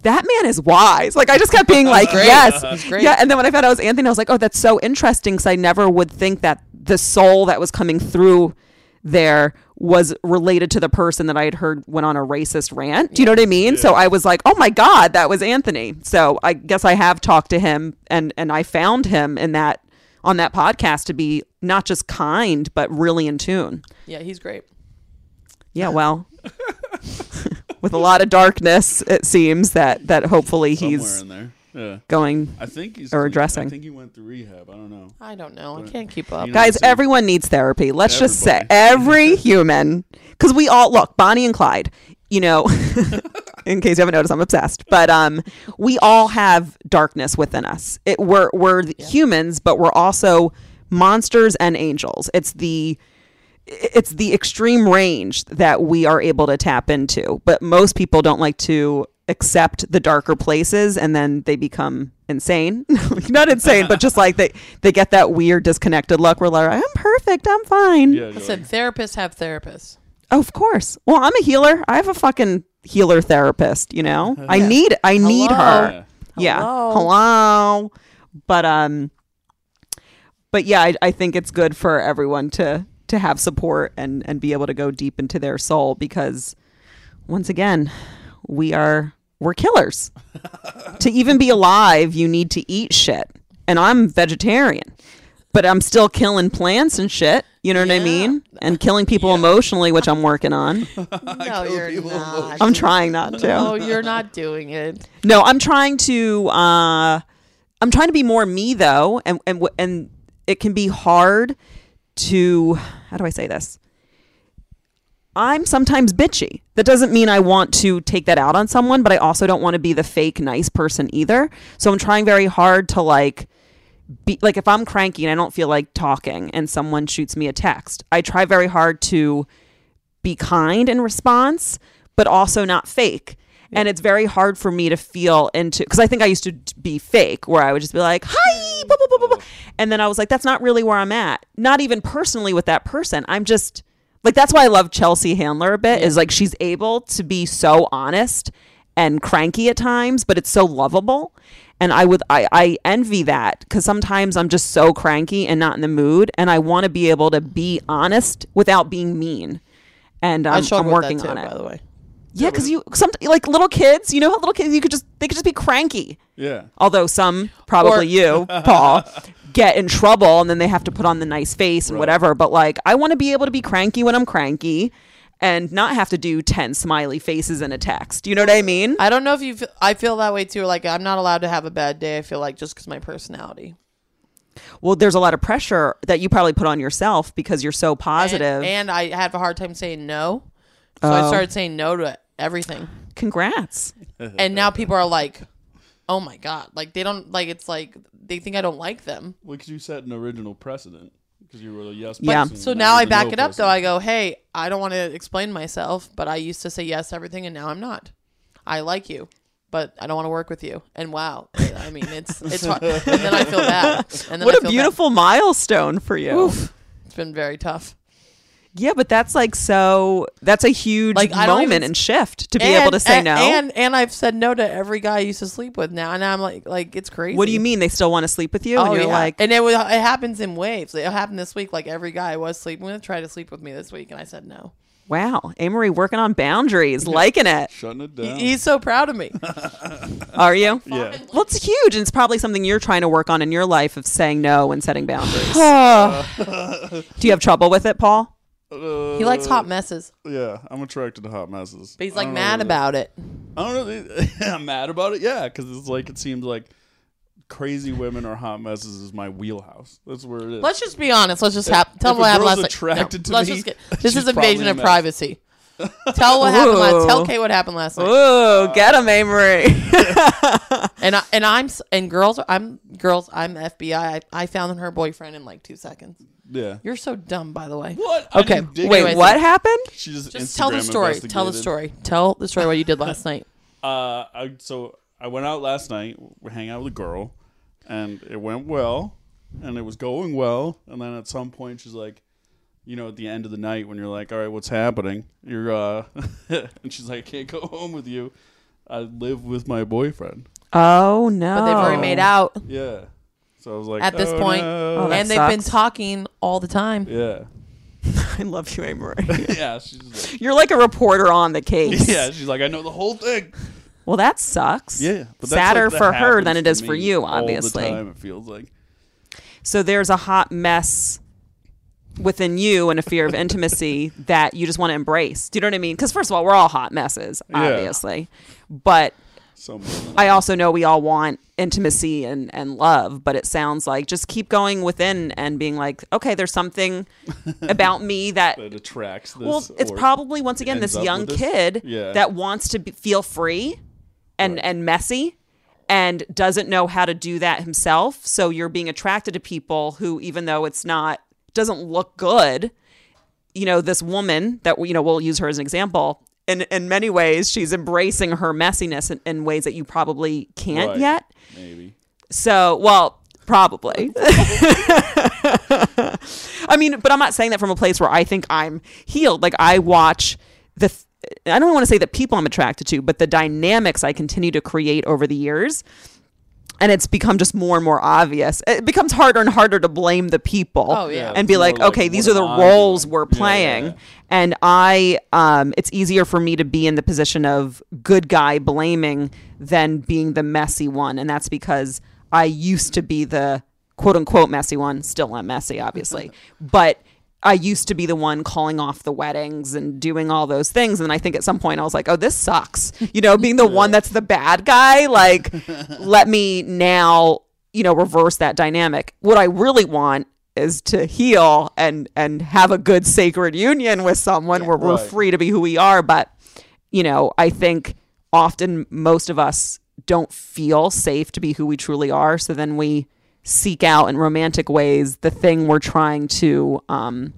that man is wise like I just kept being like great. yes great. yeah and then when I found out it was Anthony I was like oh that's so interesting because I never would think that the soul that was coming through there was related to the person that I had heard went on a racist rant. Do you know what I mean? So I was like, "Oh my god, that was Anthony." So I guess I have talked to him and and I found him in that on that podcast to be not just kind but really in tune. yeah, he's great. Yeah, well, with a lot of darkness, it seems that that hopefully Somewhere he's in there. Yeah, going. I think he's Or addressing. I think he went through rehab. I don't know. I don't know. I can't keep up. You know, Guys, everyone needs therapy. Let's just say every human, because we all look Bonnie and Clyde. You know, in case you haven't noticed, I'm obsessed. But um, we all have darkness within us. It we're we're the humans, but we're also monsters and angels. It's the it's the extreme range that we are able to tap into. But most people don't like to accept the darker places and then they become insane not insane but just like they they get that weird disconnected look where they're like i'm perfect i'm fine Yeah, you're Listen, like, therapists have therapists. Oh, of course well i'm a healer i have a fucking healer therapist you know i need i need Hello. her yeah. yeah Hello. hello but um but yeah I, I think it's good for everyone to to have support and and be able to go deep into their soul because once again we are we're killers. To even be alive you need to eat shit. And i'm vegetarian but i'm still killing plants and shit. You know what i mean? And killing people emotionally which i'm working on. No, you're not. i'm trying not to. No, you're not doing it. no, I'm trying to. Uh, I'm trying to be more me though, and and and it can be hard to. How do I say this? I'm sometimes bitchy. That doesn't mean I want to take that out on someone, but I also don't want to be the fake nice person either. So I'm trying very hard to like be like if I'm cranky and I don't feel like talking and someone shoots me a text, I try very hard to be kind in response, but also not fake. And it's very hard for me to feel into because I think I used to be fake, where I would just be like, "Hi," blah, blah, blah, blah, blah. and then I was like, "That's not really where I'm at." Not even personally with that person. I'm just like that's why I love Chelsea Handler a bit. Is like she's able to be so honest and cranky at times, but it's so lovable. And I would I, I envy that because sometimes I'm just so cranky and not in the mood, and I want to be able to be honest without being mean. And I'm, I'm working that on it. by the way. Yeah, because you some like little kids, you know how little kids you could just they could just be cranky. Yeah. Although some, probably Or- you, Paul, get in trouble and then they have to put on the nice face and Right. whatever. But like, I want to be able to be cranky when I'm cranky, and not have to do ten smiley faces in a text. You know what I mean? I don't know if you. Feel, I feel that way too. Like I'm not allowed to have a bad day. I feel like just because my personality. Well, there's a lot of pressure that you probably put on yourself because you're so positive. And, and I have a hard time saying no, so I Oh. started saying no to everything. Congrats. And now people are like, "Oh my god!" Like they don't like. It's like they think I don't like them. Well, because you set an original precedent. Because you were a yes Yeah. So and now I back no it up person. though. I go, "Hey, I don't want to explain myself, but I used to say yes to everything, and now I'm not. I like you." But I don't want to work with you, and wow, I mean it's it's hard. And then I feel bad. And then What I a feel beautiful milestone for you. Bad. It's been very tough. Yeah, but that's like so. That's a huge Like, I don't moment even- and shift to be And- able to say and, no. And and I've said no to every guy I used to sleep with now, and I'm like, like it's crazy. what do you mean they still want to sleep with you? Oh and you're yeah, like, and it was, it happens in waves. It happened this week. Like every guy I was sleeping with tried to sleep with me this week, and I said no. wow, Amory working on boundaries, liking it. Shutting it He- down. he's so proud of me. Are you? yeah. Well, it's huge, and it's probably something you're trying to work on in your life of saying no and setting boundaries. Do you have trouble with it, Paul? Uh, he likes hot messes, Yeah, I'm attracted to hot messes. but he's like mad what it about it. is. I don't know. I'm mad about it. Yeah, because it's like it seems like crazy women or hot messes is my wheelhouse. That's where it is. Let's just be honest. Let's just hap- tell if them what happened last night. attracted to let's me, just get. This she's is invasion of mess. privacy. tell what happened last. Tell Ooh. Kay what happened last night. Ooh, uh, get him, Amory. And I, and I'm and girls. I'm girls. I'm FBI. I, I found her boyfriend in like two seconds. Yeah. You're so dumb, by the way. What? I Okay, didn't dig Wait, it. What happened? She just, Just tell the Instagram story. Tell the investigated. story. Tell the story what you did last night. Uh, I, so I went out last night. We hang out with a girl, and it went well, and it was going well. And then at some point, she's like, you know, at the end of the night, when you're like, all right, what's happening? You're uh, and she's like, I can't go home with you. I live with my boyfriend. Oh no! But they've already made out Yeah. So I was like, at this "Oh, point, no." Oh, and they've been talking all the time. yeah. I love you, Amory. yeah. She's like, You're like a reporter on the case. yeah. She's like, I know the whole thing. Well, that sucks. Yeah. But that's Sadder like, for her than it is for me you, all the obviously. time, it feels like. So there's a hot mess within you and a fear of intimacy that you just want to embrace. Do you know what I mean? Because first of all, we're all hot messes, Yeah. obviously. But So I also know we all want intimacy and, and love, but it sounds like just keep going within and being like, okay, there's something about me that that attracts this. well, it's probably once again this young this. kid Yeah. that wants to be, feel free and Right. and messy and doesn't know how to do that himself. So you're being attracted to people who, even though it's not doesn't look good, you know, this woman that you know we'll use her as an example in in many ways she's embracing her messiness in, in ways that you probably can't Right. yet. Maybe. So, well, probably. I mean, but I'm not saying that from a place where I think I'm healed. Like I watch the th- I don't want to say the people I'm attracted to, but the dynamics I continue to create over the years. And it's become just more and more obvious. It becomes harder and harder to blame the people Oh, yeah. and be like, like, okay, these are the I roles doing? we're Yeah, yeah, playing. yeah. And I, um, it's easier for me to be in the position of good guy blaming than being the messy one. And that's because I used to be the quote unquote messy one. Still am messy, obviously. but I used to be the one calling off the weddings and doing all those things. And I think at some point I was like, oh, this sucks. You know, being the one that's the bad guy, like, let me now, you know, reverse that dynamic. What I really want is to heal and and have a good sacred union with someone where we're free to be who we are. But, you know, I think often most of us don't feel safe to be who we truly are. So then we seek out in romantic ways the thing we're trying to um,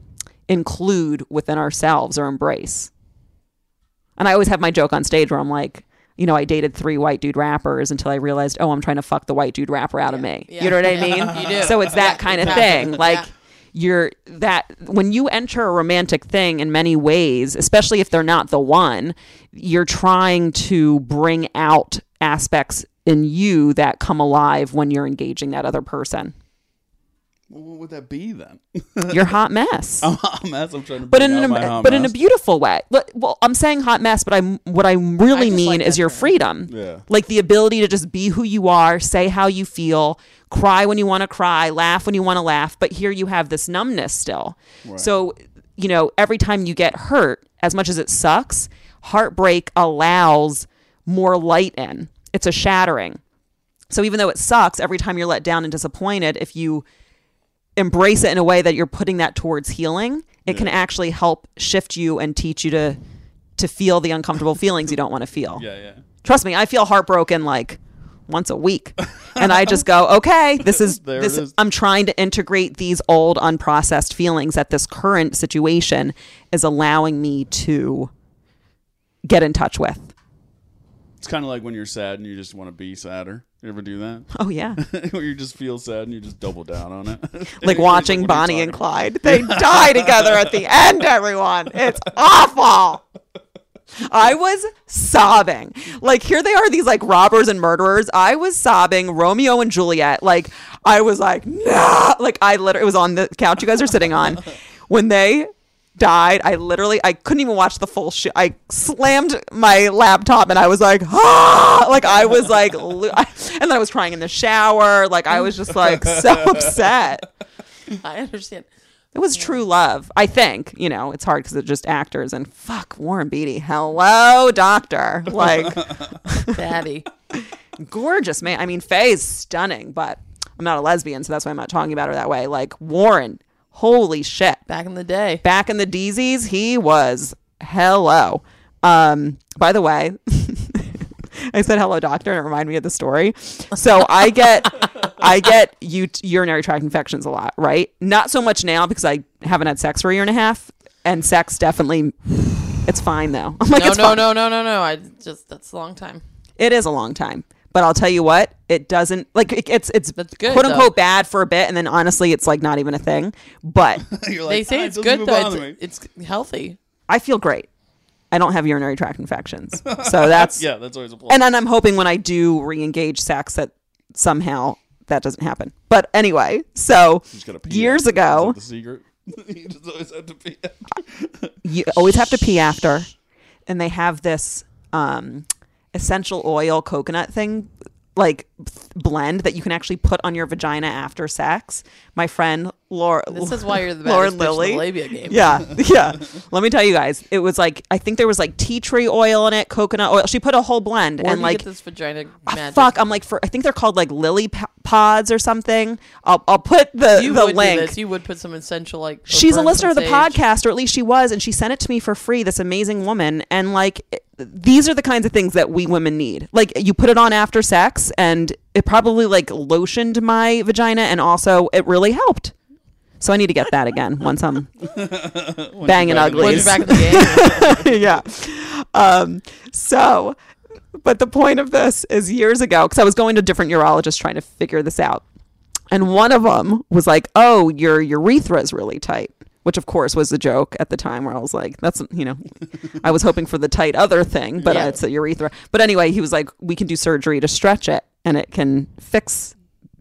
include within ourselves or embrace. And I always have my joke on stage where I'm like, you know, I dated three white dude rappers until I realized, oh, I'm trying to fuck the white dude rapper out of me. Yeah. You know what I mean? You do. So it's that Yeah, kind of exactly. thing. Like Yeah. you're that when you enter a romantic thing in many ways, especially if they're not the one, you're trying to bring out aspects in you that come alive when you're engaging that other person. Well, what would that be then? You're hot mess. I'm a hot mess. I'm trying to. but in out a, my hot but in a beautiful way. Well, I'm saying hot mess, but I'm what I really I mean like is your term. freedom. Yeah. Like the ability to just be who you are, say how you feel, cry when you want to cry, laugh when you want to laugh, but here you have this numbness still. So, you know, every time you get hurt, as much as it sucks, heartbreak allows more light in. It's a shattering. So even though it sucks every time you're let down and disappointed, if you embrace it in a way that you're putting that towards healing, it can actually help shift you and teach you to to feel the uncomfortable feelings you don't want to feel. Yeah, yeah. Trust me, I feel heartbroken like once a week. And I just go, okay, this is this is. I'm trying to integrate these old unprocessed feelings that this current situation is allowing me to get in touch with. It's kind of like when you're sad and you just want to be sadder. You ever do that? Oh yeah. Where you just feel sad and you just double down on it. like watching you Bonnie and Clyde. They die together at the end, everyone. It's awful. I was sobbing. Like here they are, these like robbers and murderers. I was sobbing, Romeo and Juliet. Like I was like, nah. Like I literally it was on the couch you guys are sitting on. When they died, I literally I couldn't even watch the full shit. I slammed my laptop and I was like, ah! like I was like, lo- and then I was crying in the shower. Like I was just like so upset. I understand. It was true love, I think. You know, it's hard because it's just actors and fuck Warren Beatty. Hello, doctor. Like Daddy. gorgeous man. I mean, Faye's stunning, but I'm not a lesbian, so that's why I'm not talking about her that way. Like Warren, holy shit. Back in the day. Back in the Deezies, he was hello. Um, by the way, I said hello, doctor, and it reminded me of the story. So I get, I get ut- urinary tract infections a lot, right? Not so much now because I haven't had sex for a year and a half, and sex definitely, it's fine though. I'm like, No, no, fine. no, no, no, no. I just that's a long time. It is a long time. But I'll tell you what, it doesn't like it, it's it's good, quote unquote though. bad for a bit, and then honestly, it's like not even a thing. But You're like, They say "Ah, it's doesn't good though. It's, it's healthy. I feel great. I don't have urinary tract infections, so that's yeah, that's always a plus. and then I'm hoping when I do re-engage sex that somehow that doesn't happen. But anyway, so You just gotta pee years after. Ago, the secret. you just always have to pee. after. you always have to pee after, and they have this um, essential oil coconut thing like blend that you can actually put on your vagina after sex. My friend Laura, This is why you're the best. Lauren Lily. the labia game. Yeah, yeah. Let me tell you guys, it was like I think there was like tea tree oil in it, coconut oil. She put a whole blend Where and like this vagina Ah, magic? fuck, I'm like for I think they're called like lily p- pods or something. I'll I'll put the you the would link. do this. You would put some essential like. She's a listener of the podcast, or at least she was, and she sent it to me for free. This amazing woman, and like it- these are the kinds of things that we women need. Like you put it on after sex, and it probably like lotioned my vagina, and also it really helped. So I need to get that again once I'm banging back in uglies. you're back in the game. yeah. Um, so, but the point of this is years ago, because I was going to different urologists trying to figure this out. And one of them was like, oh, your urethra is really tight. Which of course was a joke at the time, where I was like, "That's you know," I was hoping for the tight other thing, but Yeah. it's a urethra. But anyway, he was like, "We can do surgery to stretch it, and it can fix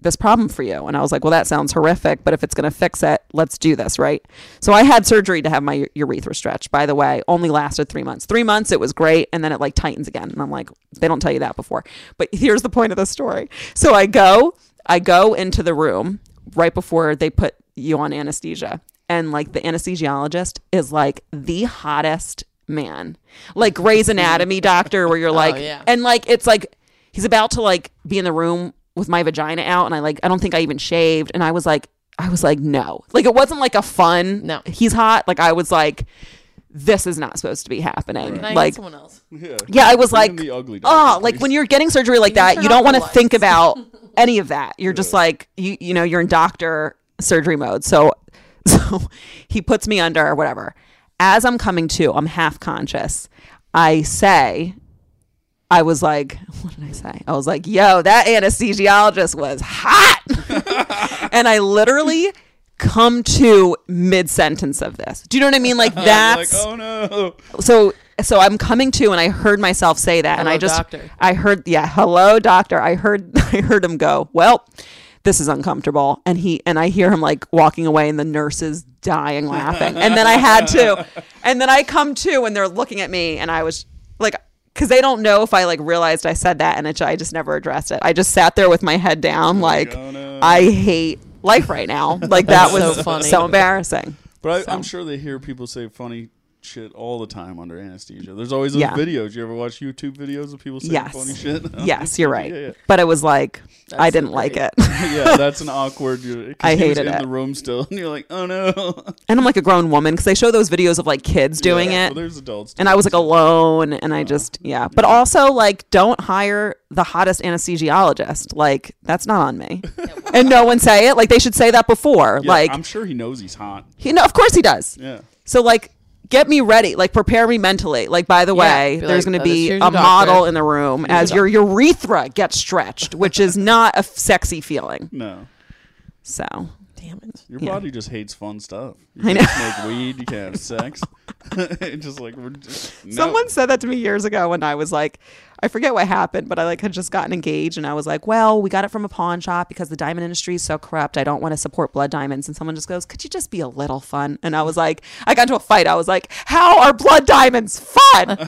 this problem for you." And I was like, "Well, that sounds horrific, but if it's going to fix it, let's do this, right?" So I had surgery to have my urethra stretched. By the way, only lasted three months. Three months, it was great, and then it like tightens again. And I'm like, they don't tell you that before. But here's the point of the story. So I go, I go into the room right before they put you on anesthesia, and like the anesthesiologist is like the hottest man, like Grey's Anatomy doctor, where you're oh, like, yeah. and like it's like he's about to like be in the room with my vagina out and I like I don't think I even shaved and I was like I was like no. Like it wasn't like a fun No. he's hot. Like I was like this is not supposed to be happening. Can I Like someone else? Yeah. yeah, I was Bring like the ugly oh, doctor, like when you're getting surgery like you that, you don't want to think about any of that. You're just like you you know, you're in doctor surgery mode. So so he puts me under or whatever. As I'm coming to, I'm half conscious. I say I was like, what did I say? I was like, yo, that anesthesiologist was hot. and I literally come to mid sentence of this. Do you know what I mean? Like You're that's like, oh no. so so I'm coming to and I heard myself say that and I just doctor. I heard yeah, hello doctor. I heard I heard him go, "Well, this is uncomfortable." And he and I hear him like walking away and the nurses dying laughing. And then I had to and then I come to and they're looking at me and I was like cuz they don't know if I like realized I said that and it, I just never addressed it. I just sat there with my head down like no. I hate life right now. Like that was so funny. so embarrassing. But I, I'm sure they hear people say funny shit all the time under anesthesia. There's always those Yeah. videos. You ever watch YouTube videos of people saying Yes. funny shit? Yes, you're right. Yeah, yeah. But it was like I didn't like it. yeah, that's an awkward. I he was hated in it. the room still, and you're like, oh no. and I'm like a grown woman because they show those videos of like kids doing Yeah, it. Well, there's adults. and I was like alone and I just yeah. But also like don't hire the hottest anesthesiologist. Like that's not on me. and no one say it. Like they should say that before. Yeah, like I'm sure he knows he's hot. he no, of course he does. Yeah. So like get me ready. Like prepare me mentally. Like by the Yeah, way, there's like, going to uh, be a doctor. model in the room as your urethra gets stretched, which is not a f- sexy feeling. No. So Damn it. Your Yeah. body just hates fun stuff. You I can't know. smoke weed. You can't have sex. Just like we're just, no. Someone said that to me years ago when I was like, I forget what happened, but I like had just gotten engaged and I was like, well, we got it from a pawn shop because the diamond industry is so corrupt. I don't want to support blood diamonds. And someone just goes, could you just be a little fun? And I was like, I got into a fight. I was like, how are blood diamonds fun?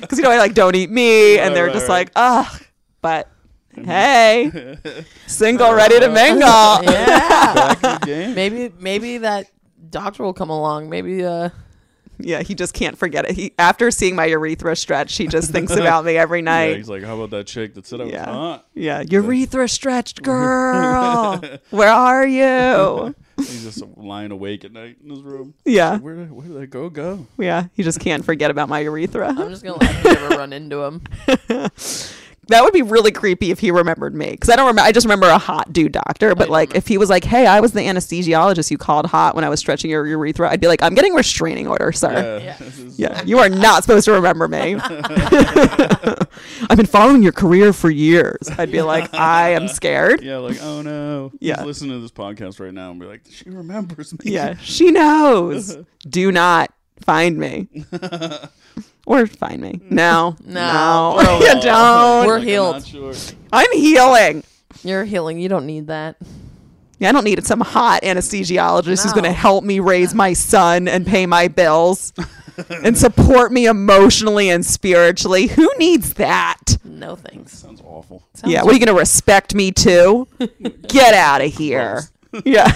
Because, you know, I like don't eat me. And Right, they're right, just right. like, ugh. But hey, single, ready to mingle. Yeah. Back in the game. maybe maybe that doctor will come along. Maybe uh Yeah, he just can't forget it. He after seeing my urethra stretch, he just thinks about me every Yeah, night. he's like, how about that chick that said I was Yeah. hot? Yeah, urethra stretched girl. Where are you? He's just lying awake at night in his room. Yeah, Where did, where did that go? Go. yeah. He just can't forget about my urethra. I'm just gonna let him never run into him. That would be really creepy if he remembered me, because I don't remember. I just remember a hot dude doctor. But like, if he was like, "Hey, I was the anesthesiologist you called hot when I was stretching your urethra," I'd be like, "I'm getting restraining order, sir." Yeah. Yeah. Yeah, you are not supposed to remember me. I've been following your career for years. I'd be like, I am scared. Yeah, like, oh no. Yeah. He's listening to this podcast right now and be like, she remembers me. Yeah, she knows. Do not find me. Or find me. No. No. No. you don't. We're Like, I'm healed. not sure. I'm healing. You're healing. You don't need that. Yeah, I don't need it. some hot anesthesiologist who's No. going to help me raise my son and pay my bills and support me emotionally and spiritually. Who needs that? No thanks. Sounds awful. Sounds yeah, what are you going to respect me too? Get out of here. Yeah.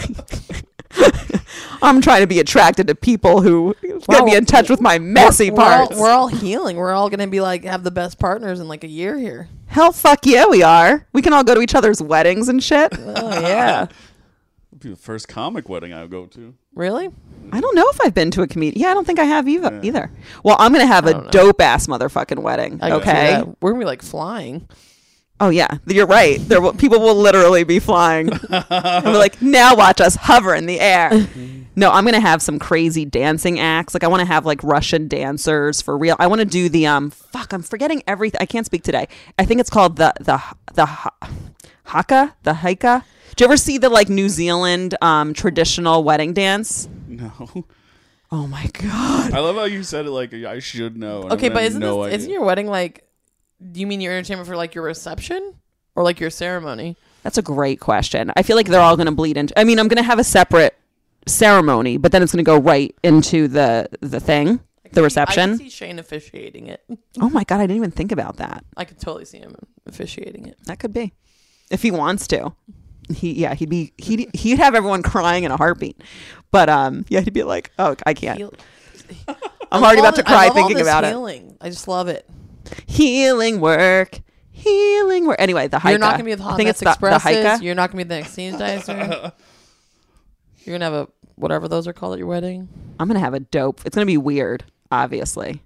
I'm trying to be attracted to people who get Well, me in touch with my messy we're, we're all, parts. we're all healing. We're all gonna be like have the best partners in like a year here. Hell, fuck yeah, we are. We can all go to each other's weddings and shit. Oh yeah. It'll be the first comic wedding I'll go to. really? I don't know if I've been to a comedian. Yeah, I don't think I have either. Either. Well, I'm gonna have a dope ass motherfucking wedding. I okay. We're gonna be like flying. Oh yeah, you're right. There will, people will literally be flying. and we're like, now watch us hover in the air. No, I'm gonna have some crazy dancing acts. Like I want to have like Russian dancers for real. I want to do the um. Fuck, I'm forgetting everything. I can't speak today. I think it's called the the the haka the hika. Do you ever see the like New Zealand um traditional wedding dance? No. Oh my god. I love how you said it like I should know. Okay, but isn't no this, isn't your wedding like? Do you mean your entertainment for like your reception or like your ceremony? That's a great question. I feel like they're all going to bleed into. I mean, I'm going to have a separate ceremony, but then it's going to go right into the the thing, the I reception. can see Shane officiating it. Oh my god, I didn't even think about that. I could totally see him officiating it. That could be, if he wants to. He yeah, he'd be he'd he'd have everyone crying in a heartbeat. But um, yeah, he'd be like, oh, I can't. I'm I already about to I cry thinking about it. healing. I just love it. Healing work, healing work. Anyway, the hika. You're not gonna be the I Hot think Mess it's the, the Expresses. You're not gonna be the sanitizer. You're gonna have a whatever those are called at your wedding. I'm gonna have a dope. It's gonna be weird, obviously.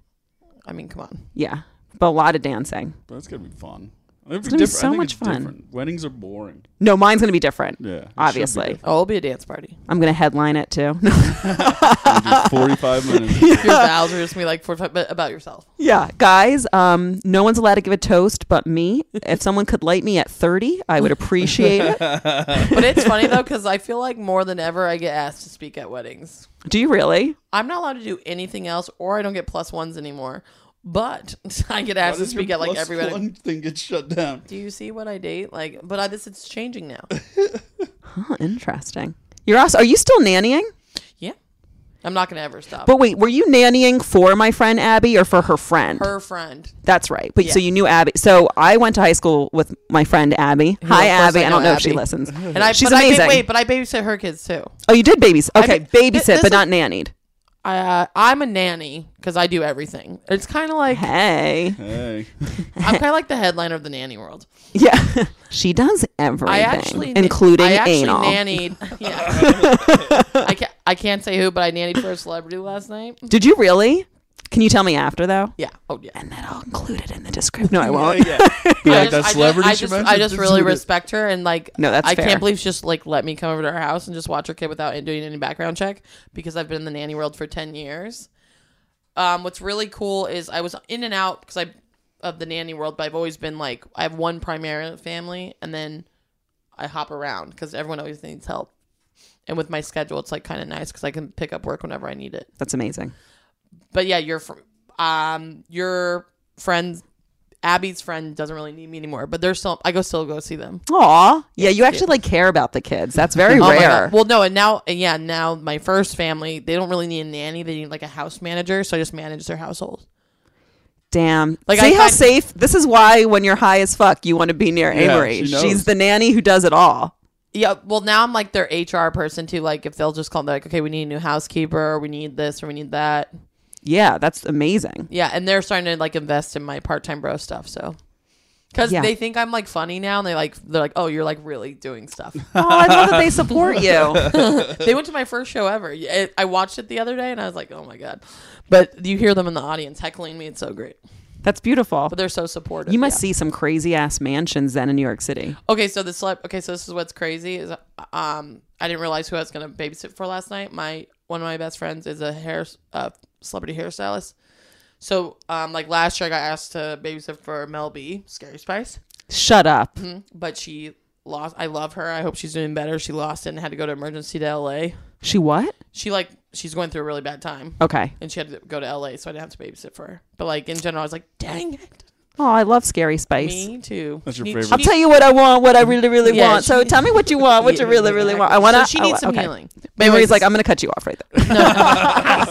I mean, come on. Yeah, but a lot of dancing. But it's gonna be fun. It's gonna be so much fun. Weddings are boring. No, mine's gonna be different. Yeah, it should be Obviously. different. Oh, it'll be a dance party. I'm gonna headline it too. It'll Forty-five minutes. Your vows are just gonna be like 45 but about yourself. yeah, guys. Um, no one's allowed to give a toast but me. If someone could light me at 30, I would appreciate it. But it's funny though because I feel like more than ever I get asked to speak at weddings. Do you really? I'm not allowed to do anything else, or I don't get plus ones anymore. But I get asked to does your speak at like everybody. one thing gets shut down. Do you see what I date? Like, but I, this it's changing now. Huh, interesting. You're also. Are you still nannying? Yeah, I'm not gonna ever stop. But wait, were you nannying for my friend Abby or for her friend? Her friend. That's right. But so you knew Abby. So I went to high school with my friend Abby. Hi, Abby. I I, don't know know if she listens. And I, She's but I amazing. ba- wait, but I babysit her kids too. oh, you did babies. Okay, ba- babysit, this but is- not nannied. I, uh, I'm a nanny because I do everything. It's kind of like Hey. Hey, I'm kind of like the headliner of the nanny world. Yeah. she does everything, I actually, including I actually anal. nannied. Yeah, I can't. I can't say who, but I nannied for a celebrity last night. Did you really? Can you tell me after though? Yeah. Oh yeah. And then I'll include it in the description. No, I won't. yeah, yeah. I that just, celebrity I she just, I just, mentioned, I just just really do it. respect her and like. No, that's I fair. can't believe she just like let me come over to her house and just watch her kid without doing any background check because I've been in the nanny world for ten years. Um, what's really cool is I was in and out because I of the nanny world, but I've always been like I have one primary family and then I hop around because everyone always needs help. And with my schedule, it's like kind of nice because I can pick up work whenever I need it. That's amazing. But yeah, your fr- um your friend Abby's friend doesn't really need me anymore, but they're still I go still go see them. Aw. Yeah, you actually like care about the kids. That's very Oh rare. Well, no, and now and yeah, now my first family they don't really need a nanny; they need like a house manager, so I just manage their household. Damn. Like, See I how find- safe this is why when you're high as fuck you want to be near Yeah, Amory. she. She's the nanny who does it all. Yeah, well now I'm like their HR person too. Like if they'll just call me like, okay, we need a new housekeeper, or we need this, or we need that. Yeah, that's amazing. Yeah, and they're starting to like invest in my part time bro stuff. So. Because Yeah. they think I'm like funny now, and they like they're like, "Oh, you're like really doing stuff." Oh, I love that they support you. they went to my first show ever. It, I watched it the other day, and I was like, "Oh my god!" But you hear them in the audience heckling me. It's so great. That's beautiful. But they're so supportive. You must yeah. see some crazy ass mansions then in New York City. Okay, so the celeb. Okay, so this is what's crazy is um I didn't realize who I was gonna babysit for last night. My one of my best friends is a hair uh, celebrity hairstylist. So um like last year I got asked to babysit for Mel B, Scary Spice, Shut up. but she lost. I love her. I hope she's doing better. She lost it and had to go to emergency to L.A. She what? She like she's going through a really bad time. Okay. And she had to go to LA, so I didn't have to babysit for her. But like in general, I was like, dang it. Oh, I love Scary Spice. Me too. That's your She- favorite. I'll needs- tell you what I want, what I really, really Yeah, want. So she- tell me what you want, what you really, really want. I want to. So she needs some healing. But Mary's anyways, like, I'm going to cut you off right there.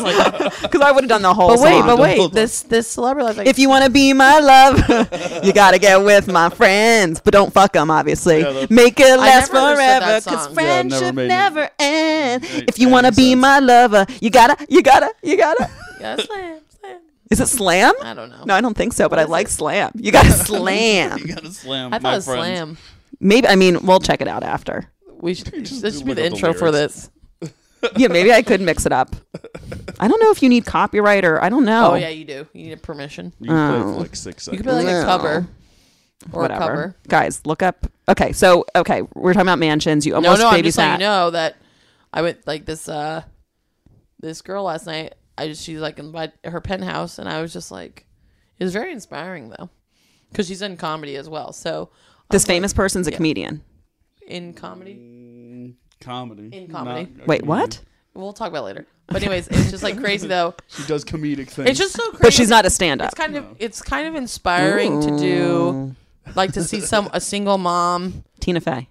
Because I would have done the whole But wait, song. but wait. This this celebrity life. Like, If you want to be my love, you got to get with my friends. But don't fuck them, obviously. Yeah, that's- Make it last never understood forever because song. Yeah, it never friendship made me- never ends. If you made want to be sense. my lover, you got to, you got to, you got to. yeah, slam, slam. Is it slam? I don't know. No, I don't think so, but I like it? slam. You got to slam. you gotta slam. I my thought it was friends. slam. Maybe, I mean, we'll check it out after. We should. Just this should be look the up the intro for lyrics. this. Yeah, maybe I could mix it up. I don't know if you need copyright or I don't know. Oh yeah, you do. You need a permission. You can play it Oh. for like six You seconds. could be like No. a cover. or whatever. cover. Guys, look up. Okay, so okay, we're talking about mansions. You No, almost no, I'm just letting you know that I went like this. uh This girl last night. I just she's like in my, her penthouse, and I was just like, it was very inspiring though, because she's in comedy as well. So This I'm like, famous person's a yeah. comedian. in comedy. Mm, comedy. In comedy. Wait, comedian. what? We'll talk about it later. But anyways, it's just like crazy though. She does comedic things. It's just so crazy. But she's not a stand-up. It's kind of it's kind of inspiring to do, like to see some a single mom. Tina Fey.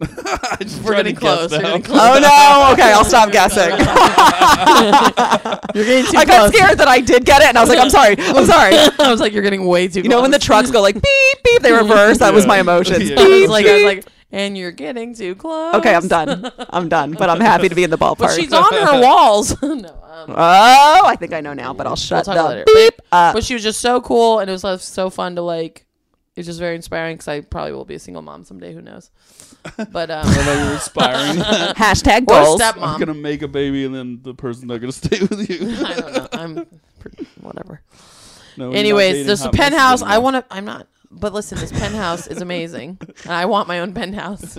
We're getting close. We're getting close. Oh no! Okay, I'll stop guessing. You're getting too I got close. scared that I did get it, and I was like, "I'm sorry, I'm sorry." I was like, you're getting way too. Close. You know when the trucks go like beep beep, they reverse. That was my emotions. Yeah. I was like, I was like, and you're getting too close. okay, I'm done. I'm done. But I'm happy to be in the ballpark. But she's on her walls. no, um, Oh, I think I know now, but I'll we'll shut talk the later. beep But, up. but she was just so cool, and it was like, so fun to like. It's just very inspiring because I probably will be a single mom someday. Who knows? But um, I thought you were inspiring. Hashtag or goals. I'm stepmom. gonna make a baby and then the person's not gonna stay with you. I don't know. I'm pretty, whatever. No, Anyways, there's a penthouse. I want to. I'm not. But listen, this penthouse is amazing, and I want my own penthouse.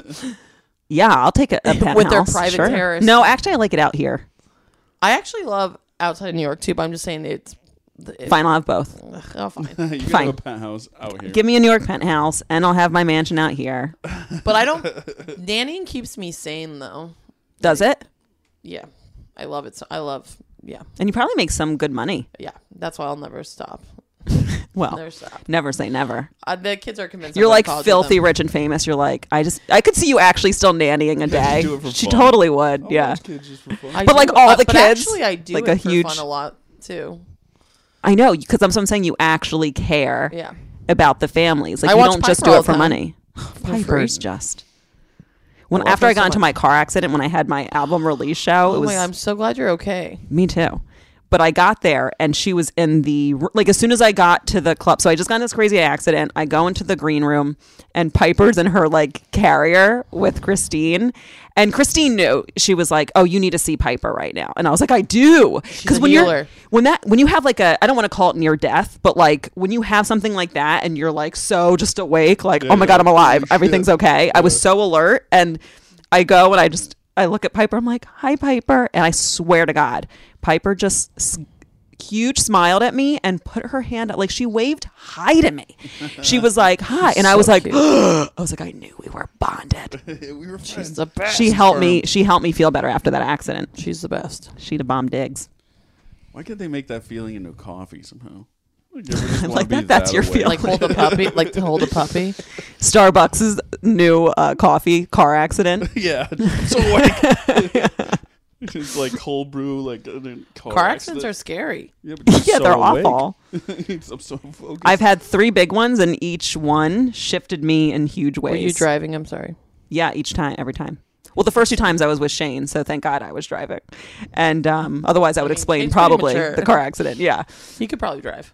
Yeah, I'll take a, a penthouse. With their private sure. terrace. No, actually, I like it out here. I actually love outside of New York too, but I'm just saying it's. It, Fine, I'll have both. Ugh, oh, fine. you Fine. have a penthouse out here. Give me a New York penthouse, and I'll have my mansion out here. But I don't. Nannying keeps me sane though. Does it? Yeah, I love it. So I love. Yeah, And you probably make some good money. yeah. That's why I'll never stop. Well, Never stop. never say never. Uh, the kids are convinced. You're I'm like to college with filthy them. rich and famous. You're like, I just, I could see you actually still nannying a day. do it for she fun. totally would. I'll yeah. watch kids just for fun. I But, like, do- all uh, the kids, Actually, I do like, it a for huge- fun a lot too. I know because I'm, so I'm saying you actually care Yeah. about the families. Like I you don't just do it for time. money. Piper's just. When I after I got so into much. my car accident, when I had my album release show, it Oh was my I'm so glad you're okay. Me too. But I got there and she was in the like as soon as I got to the club. So I just got in this crazy accident. I go into the green room and Piper's in her like carrier with Christine. And Christine knew. She was like, "Oh, you need to see Piper right now." And I was like, "I do." Cuz when healer. you're when that when you have like a I don't want to call it near death, but like when you have something like that and you're like so just awake, like, "Oh my god, I'm alive. Everything's okay." I was so alert and I go and I just I look at Piper. I'm like, "Hi, Piper," and I swear to God, Piper just s- huge smiled at me and put her hand out like she waved hi to me. She was like, "Hi," and I was like, "I was like, I knew we were bonded." we were She's the best. She helped me. She helped me feel better after that accident. She's the best. She'd have bombed digs. Why can't they make that feeling into coffee somehow? Like, you ever just wanna Like be that- that's your awake? feeling. Like hold a puppy. Like to hold a puppy. Starbucks' new uh, coffee car accident. yeah, so like, it's like cold brew, like a car, Car accidents are scary. Yeah, but yeah, so they're awake. awful. I'm so focused. I've had three big ones, and each one shifted me in huge ways. Were you driving? I'm sorry. Yeah, each time, every time. Well, the first two times I was with Shane, so thank God I was driving. And um, otherwise, I would explain Shane's pretty probably the car accident. Yeah, He could probably drive.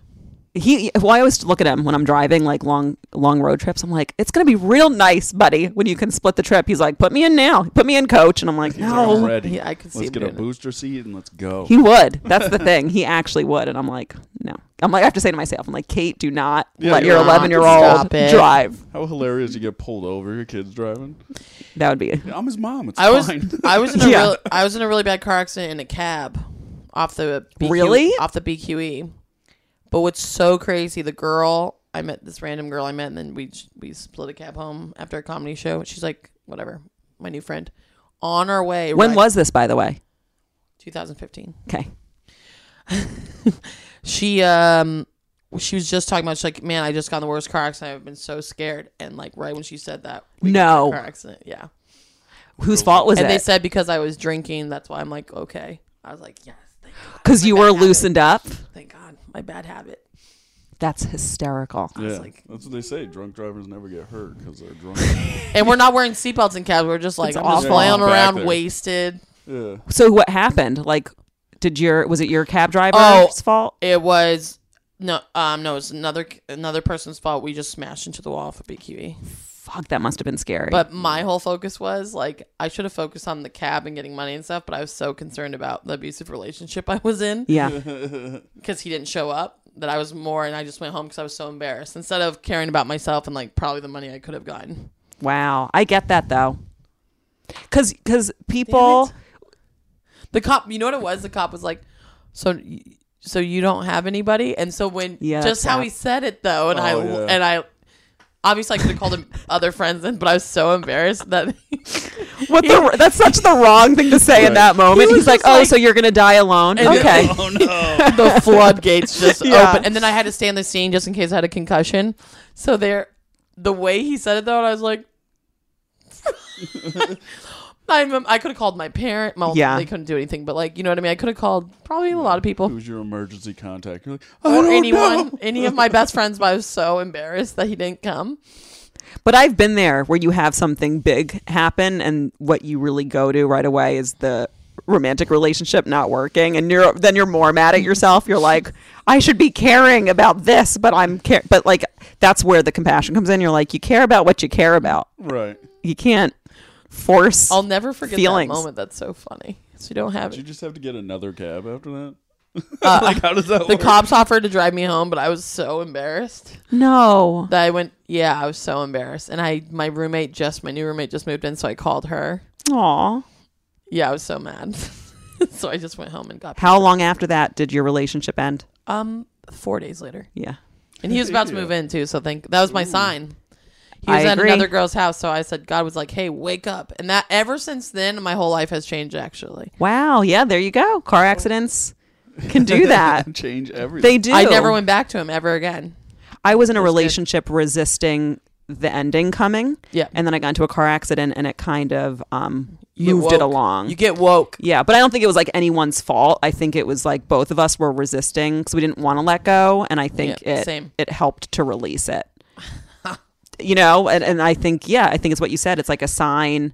He. Well, I always look at him when I'm driving like long, long road trips. I'm like, it's gonna be real nice, buddy, when you can split the trip. He's like, put me in now, put me in, coach, and I'm like, no. I'm ready. Yeah, I could see Let's him get a doing it. booster seat and let's go. He would. That's the thing. He actually would, and I'm like, no. I'm like, I have to say to myself, I'm like, Kate, do not Yeah, let your 11 year old Stop it. drive. How hilarious! You get pulled over, your kid's driving. That would be. Yeah, I'm his mom. It's I was fine. I was in a Yeah. real, I was in a really bad car accident in a cab off the BQ, Really? off the BQE. But what's so crazy, the girl I met, this random girl I met, and then we we split a cab home after a comedy show. She's like, whatever, my new friend. On our way. When right- was this, by the way? 2015? Okay. She um she was just talking about she's like, man, I just got in the worst car accident. I've been so scared. And like right when she said that, we got in a No. car accident. Yeah. Whose fault was it? and they said because I was drinking, that's why I'm like, okay. I was like, yes. Because you were loosened up. Thank God, my bad habit. That's hysterical. was yeah, like- that's what they say. Drunk drivers never get hurt because they're drunk. And we're not wearing seatbelts in cabs. We're just like It's I'm just awful. flailing Back around, there. wasted. yeah. So what happened? Like, did your was it your cab driver's Oh. fault? It was no, um, no, it was another another person's fault. We just smashed into the wall for BQE. Fuck, that must have been scary. But my whole focus was like I should have focused on the cab and getting money and stuff. But I was so concerned about the abusive relationship I was in yeah, because he didn't show up. that I was more, and I just went home because I was so embarrassed instead of caring about myself and like probably the money I could have gotten. Wow, I get that though. Cause, cause people, The cop, you know what it was? The cop was like, "So, so you don't have anybody?" And so when Yeah, just how sad. he said it though, and oh, I Oh, yeah. and I. Obviously, I could have called him other friends, then, but I was so embarrassed that what the? That's such the wrong thing to say in that moment. He He's like, just "Oh, like- so you're gonna die alone?" And- Okay. Oh no. the floodgates just Yeah. open. And then I had to stay in the scene just in case I had a concussion. So there, the way he said it though, I was like, I, remem- I could have called my parent. Well, Yeah. they couldn't do anything, but like you know what I mean. I could have called probably a lot of people Who's your emergency contact? You're like, I or don't anyone, know. any of my best friends. But I was so embarrassed that he didn't come. But I've been there where you have something big happen, and what you really go to right away is the romantic relationship not working, and you're then you're more mad at yourself. You're like, I should be caring about this, but I'm care. But like that's where the compassion comes in. You're like, you care about what you care about. Right. You can't force. I'll never forget Feelings. that moment. That's so funny. So you don't have Did you just have to get another cab after that? Uh, like, how does that the work? cops offered to drive me home, but I was so embarrassed. no. that I went. Yeah, I was so embarrassed, and I my roommate just my new roommate just moved in, so I called her. Aw. Yeah, I was so mad, so I just went home and got How long after that did your relationship end? um four days later, Yeah. and he was about to move in too. So think that was my sign. He I was at agree. another girl's house, so I said God was like, "Hey, wake up!" And that ever since then, my whole life has changed. Actually, Wow. Yeah. There you go. Car accidents can do that. Change everything. they do. I never went back to him ever again. I was in a That's good. relationship resisting the ending coming. Yeah. And then I got into a car accident and it kind of um, You get moved it woke. along. You get woke. yeah, but I don't think it was like anyone's fault. I think it was like both of us were resisting because we didn't want to let go, and I think Yeah, it same. it helped to release it. You know, and, and I think yeah, I think it's what you said. It's like a sign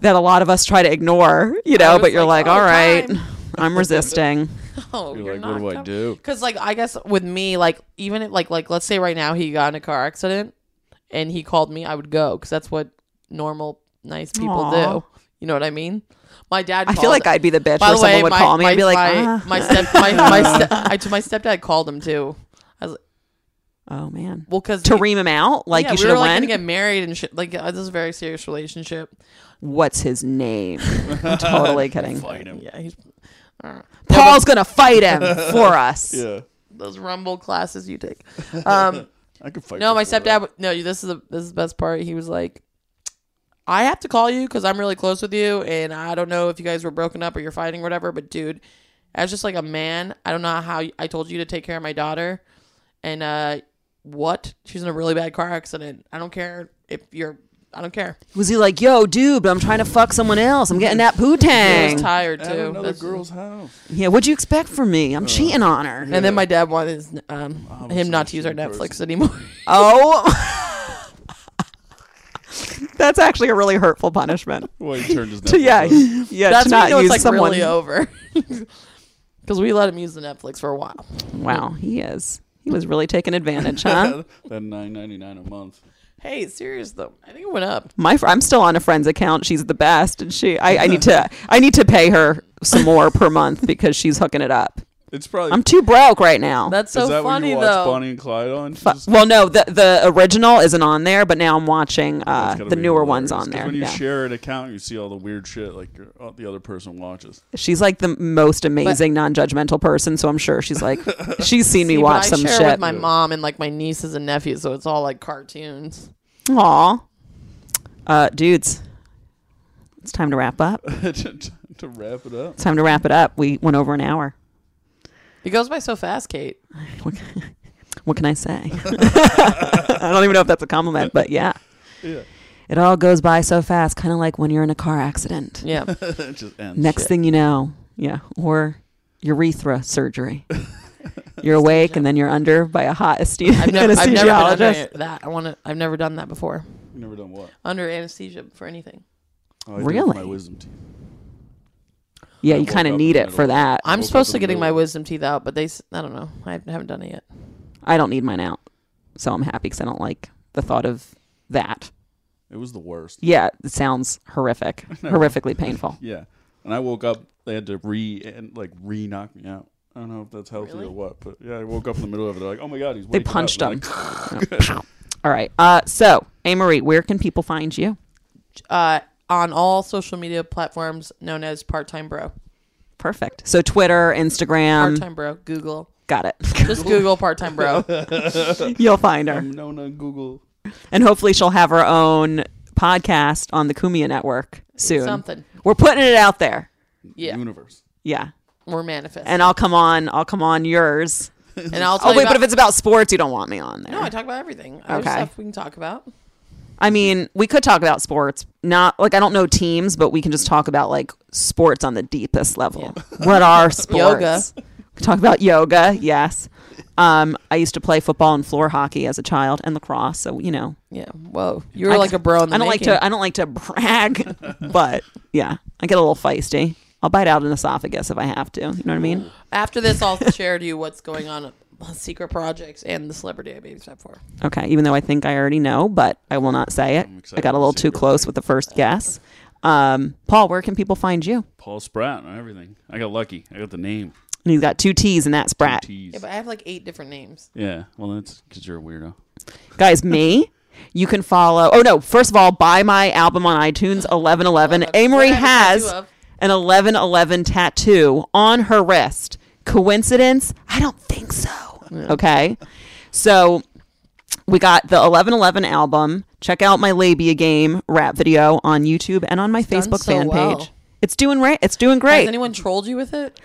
that a lot of us try to ignore. You know, but you're like, like, "Oh, all right, time." I'm resisting. Oh, You're you're like, not what do I do? Because like I guess with me, like even if, like like let's say right now he got in a car accident and he called me, I would go because that's what normal nice people Aw. do. You know what I mean? My dad. I feel like I'd be the bitch By where the way, someone would my, call me my, and be like, my, ah. my step my my, step, I, my stepdad called him too. I was like, oh man, well, because to ream him out, like yeah, you should were have like went. gonna get married and shit. Like uh, this is a very serious relationship. What's his name? I'm totally kidding. Fight him. Yeah, he's. Uh, Paul's gonna fight him for us. Yeah. those rumble classes you take. Um, I could fight. No, my stepdad. that. No, this is the this is the best part. He was like, "I have to call you because I'm really close with you, and I don't know if you guys were broken up or you're fighting or whatever. But dude, as just like a man, I don't know how I told you to take care of my daughter, and uh, what? She's in a really bad car accident. I don't care if you're. I don't care. Was he like, yo, dude, but I'm trying to fuck someone else. I'm getting that He pootang. was tired At too. another That's- girl's house. Yeah, what'd you expect from me? I'm cheating on her. And then my dad wanted his, um, I'm him not to use our shitty Netflix person. anymore. Oh. That's actually a really hurtful punishment. Well, he turned his To, yeah, Netflix yeah, That's to when not you know use it's like someone. really over. Because we let him use the Netflix for a while. Wow, he is. He was really taking advantage, huh? that nine ninety nine a month. Hey, serious though. I think it went up. My, fr- I'm still on a friend's account. She's the best, and she, I, I need to, I need to pay her some more per month because she's hooking it up. It's probably. I'm too broke right now. That's so is that funny what you watch though. Bonnie and Clyde on? Fu- Just- well, no, the the original isn't on there, but now I'm watching uh, That's gotta the be newer ones hilarious, on 'cause there. When you yeah. share an account, you see all the weird shit like your, uh, the other person watches. She's like the most amazing, non-judgmental person, so I'm sure she's like, she's seen me See, but watch I some share shit. with my mom and like my nieces and nephews, so it's all like cartoons. Aw, uh, dudes, it's time to wrap up. to, to wrap it up. It's time to wrap it up. We went over an hour. It goes by so fast, Kate. What, what can I say? I don't even know if that's a compliment, but yeah, Yeah. it all goes by so fast, kind of like when you're in a car accident. Yeah. it just ends. Next thing you know, yeah, or urethra surgery. You're awake and then you're under by a hot ast- I've never, I've never been anesthesiologist. under that. I want to. I've never done that before. You never done what? Under anesthesia for anything. Oh, I did it for Really? My wisdom teeth. Yeah, you kind of need it for that. I'm supposed to getting my wisdom teeth out, but they. s- I don't know. I haven't done it yet. I don't need mine out, so I'm happy because I don't like the thought of that. It was the worst. Yeah, it sounds horrific, horrifically painful. Yeah. And I woke up. They had to re and like re knock me out. I don't know if that's healthy Really? or what, but yeah, I woke up in the middle of it. They're like, "Oh my god, he's They waking up." punched And him. I'm like, All right. Uh, so, A. Marie, where can people find you? Uh, on all social media platforms known as Part Time Bro. Perfect. So, Twitter, Instagram. Part Time Bro. Google. Got it. Just Google Part Time Bro. You'll find her. I'm known on Google. And hopefully, she'll have her own podcast on the Cumia Network soon. Something. We're putting it out there. Yeah. Universe. Yeah. We're manifesting. And I'll come on. I'll come on yours. And I'll oh, tell Oh you wait, about- but if it's about sports, you don't want me on there. no, I talk about everything. There's Okay. stuff we can talk about. I mean, we could talk about sports. Not like I don't know teams, but we can just talk about like sports on the deepest level. What are sports? Yoga. Talk about yoga. Yes. Um, I used to play football and floor hockey as a child and lacrosse, so you know. Yeah. Whoa. You were I- like a bro in the I don't like to. I don't like to brag, but yeah, I get a little feisty. I'll bite out an esophagus if I have to. You know what I mean? After this, I'll share to you what's going on at Secret Projects and the celebrity I babysat for. Okay, even though I think I already know, but I will not say it. I'm I excited got a little too close with the first guess. Um, Paul, where can people find you? Paul Spratt and everything. I got lucky. I got the name. And he's got two T's in that sprat. T's. Yeah, but I have like eight different names. Yeah, well, that's because you're a weirdo. Guys, me. You can follow. Oh no! First of all, buy my album on iTunes. Eleven Eleven. What Amory I have a has tattoo of. an eleven eleven tattoo on her wrist. Coincidence? I don't think so. Okay, so we got the eleven eleven album. Check out my labia game rap video on YouTube and on my Facebook so fan well. page. It's doing right. It's doing great. Has anyone trolled you with it?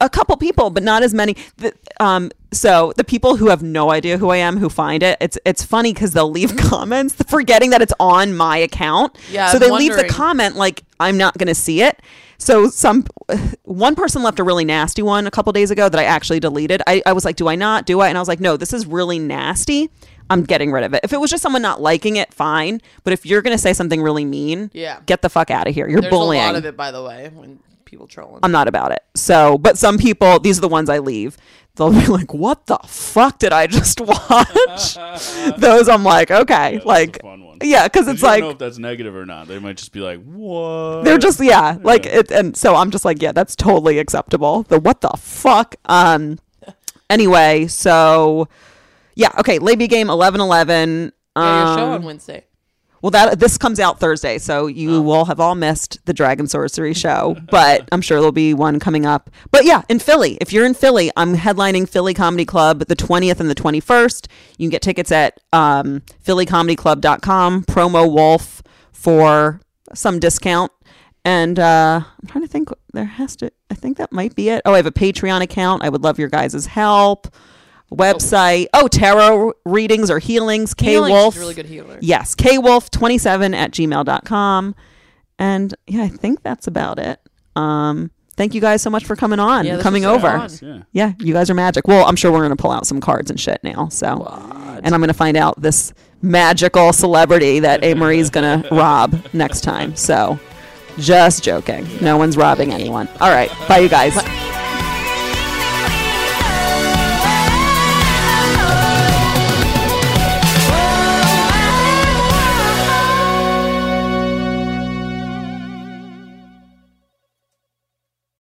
a couple people, but not as many. The, um, so the people who have no idea who I am, who find it, it's it's funny because they'll leave comments forgetting that it's on my account. Yeah, So I'm they leave the comment like I'm not going to see it. So some one person left a really nasty one a couple days ago that I actually deleted. I, I was like, do I not? Do I? And I was like, no, this is really nasty. I'm getting rid of it. If it was just someone not liking it, fine. But if you're going to say something really mean, Yeah. get the fuck out of here. You're There's bullying. a lot of it, by the way, when people trolling. I'm not about it. So, but some people, these are the ones I leave. They'll be like, "What the fuck did I just watch?" Those I'm like, okay, that's like, a fun one. yeah, because it's you like don't know if that's negative or not. They might just be like, "What?" they're just yeah, like it, and so I'm just like, yeah, that's totally acceptable. The what the fuck? Um. Anyway, so yeah, okay, labia game eleven eleven. yeah, your show Um, on Wednesday. Well, that this comes out Thursday, so you will have all missed the Dragon Sorcery show, but I'm sure there'll be one coming up. But yeah, in Philly, if you're in Philly, I'm headlining Philly Comedy Club the 20th and the 21st. You can get tickets at um, phillycomedyclub.com. Promo Wolf for some discount. And uh, I'm trying to think. There has to. I think that might be it. Oh, I have a Patreon account. I would love your guys' help. Website. Oh, tarot readings or healings. K Healing's Wolf. a really good healer. Yes, kwolf27 at gmail.com. And yeah, I think that's about it. Um, thank you guys so much for coming on, Yeah, this coming was so over. fun. Yeah. Yeah, you guys are magic. Well, I'm sure we're going to pull out some cards and shit now. So, and I'm going to find out this magical celebrity that A. Marie's going to rob next time. So, just joking. No one's robbing anyone. All right. Bye, you guys.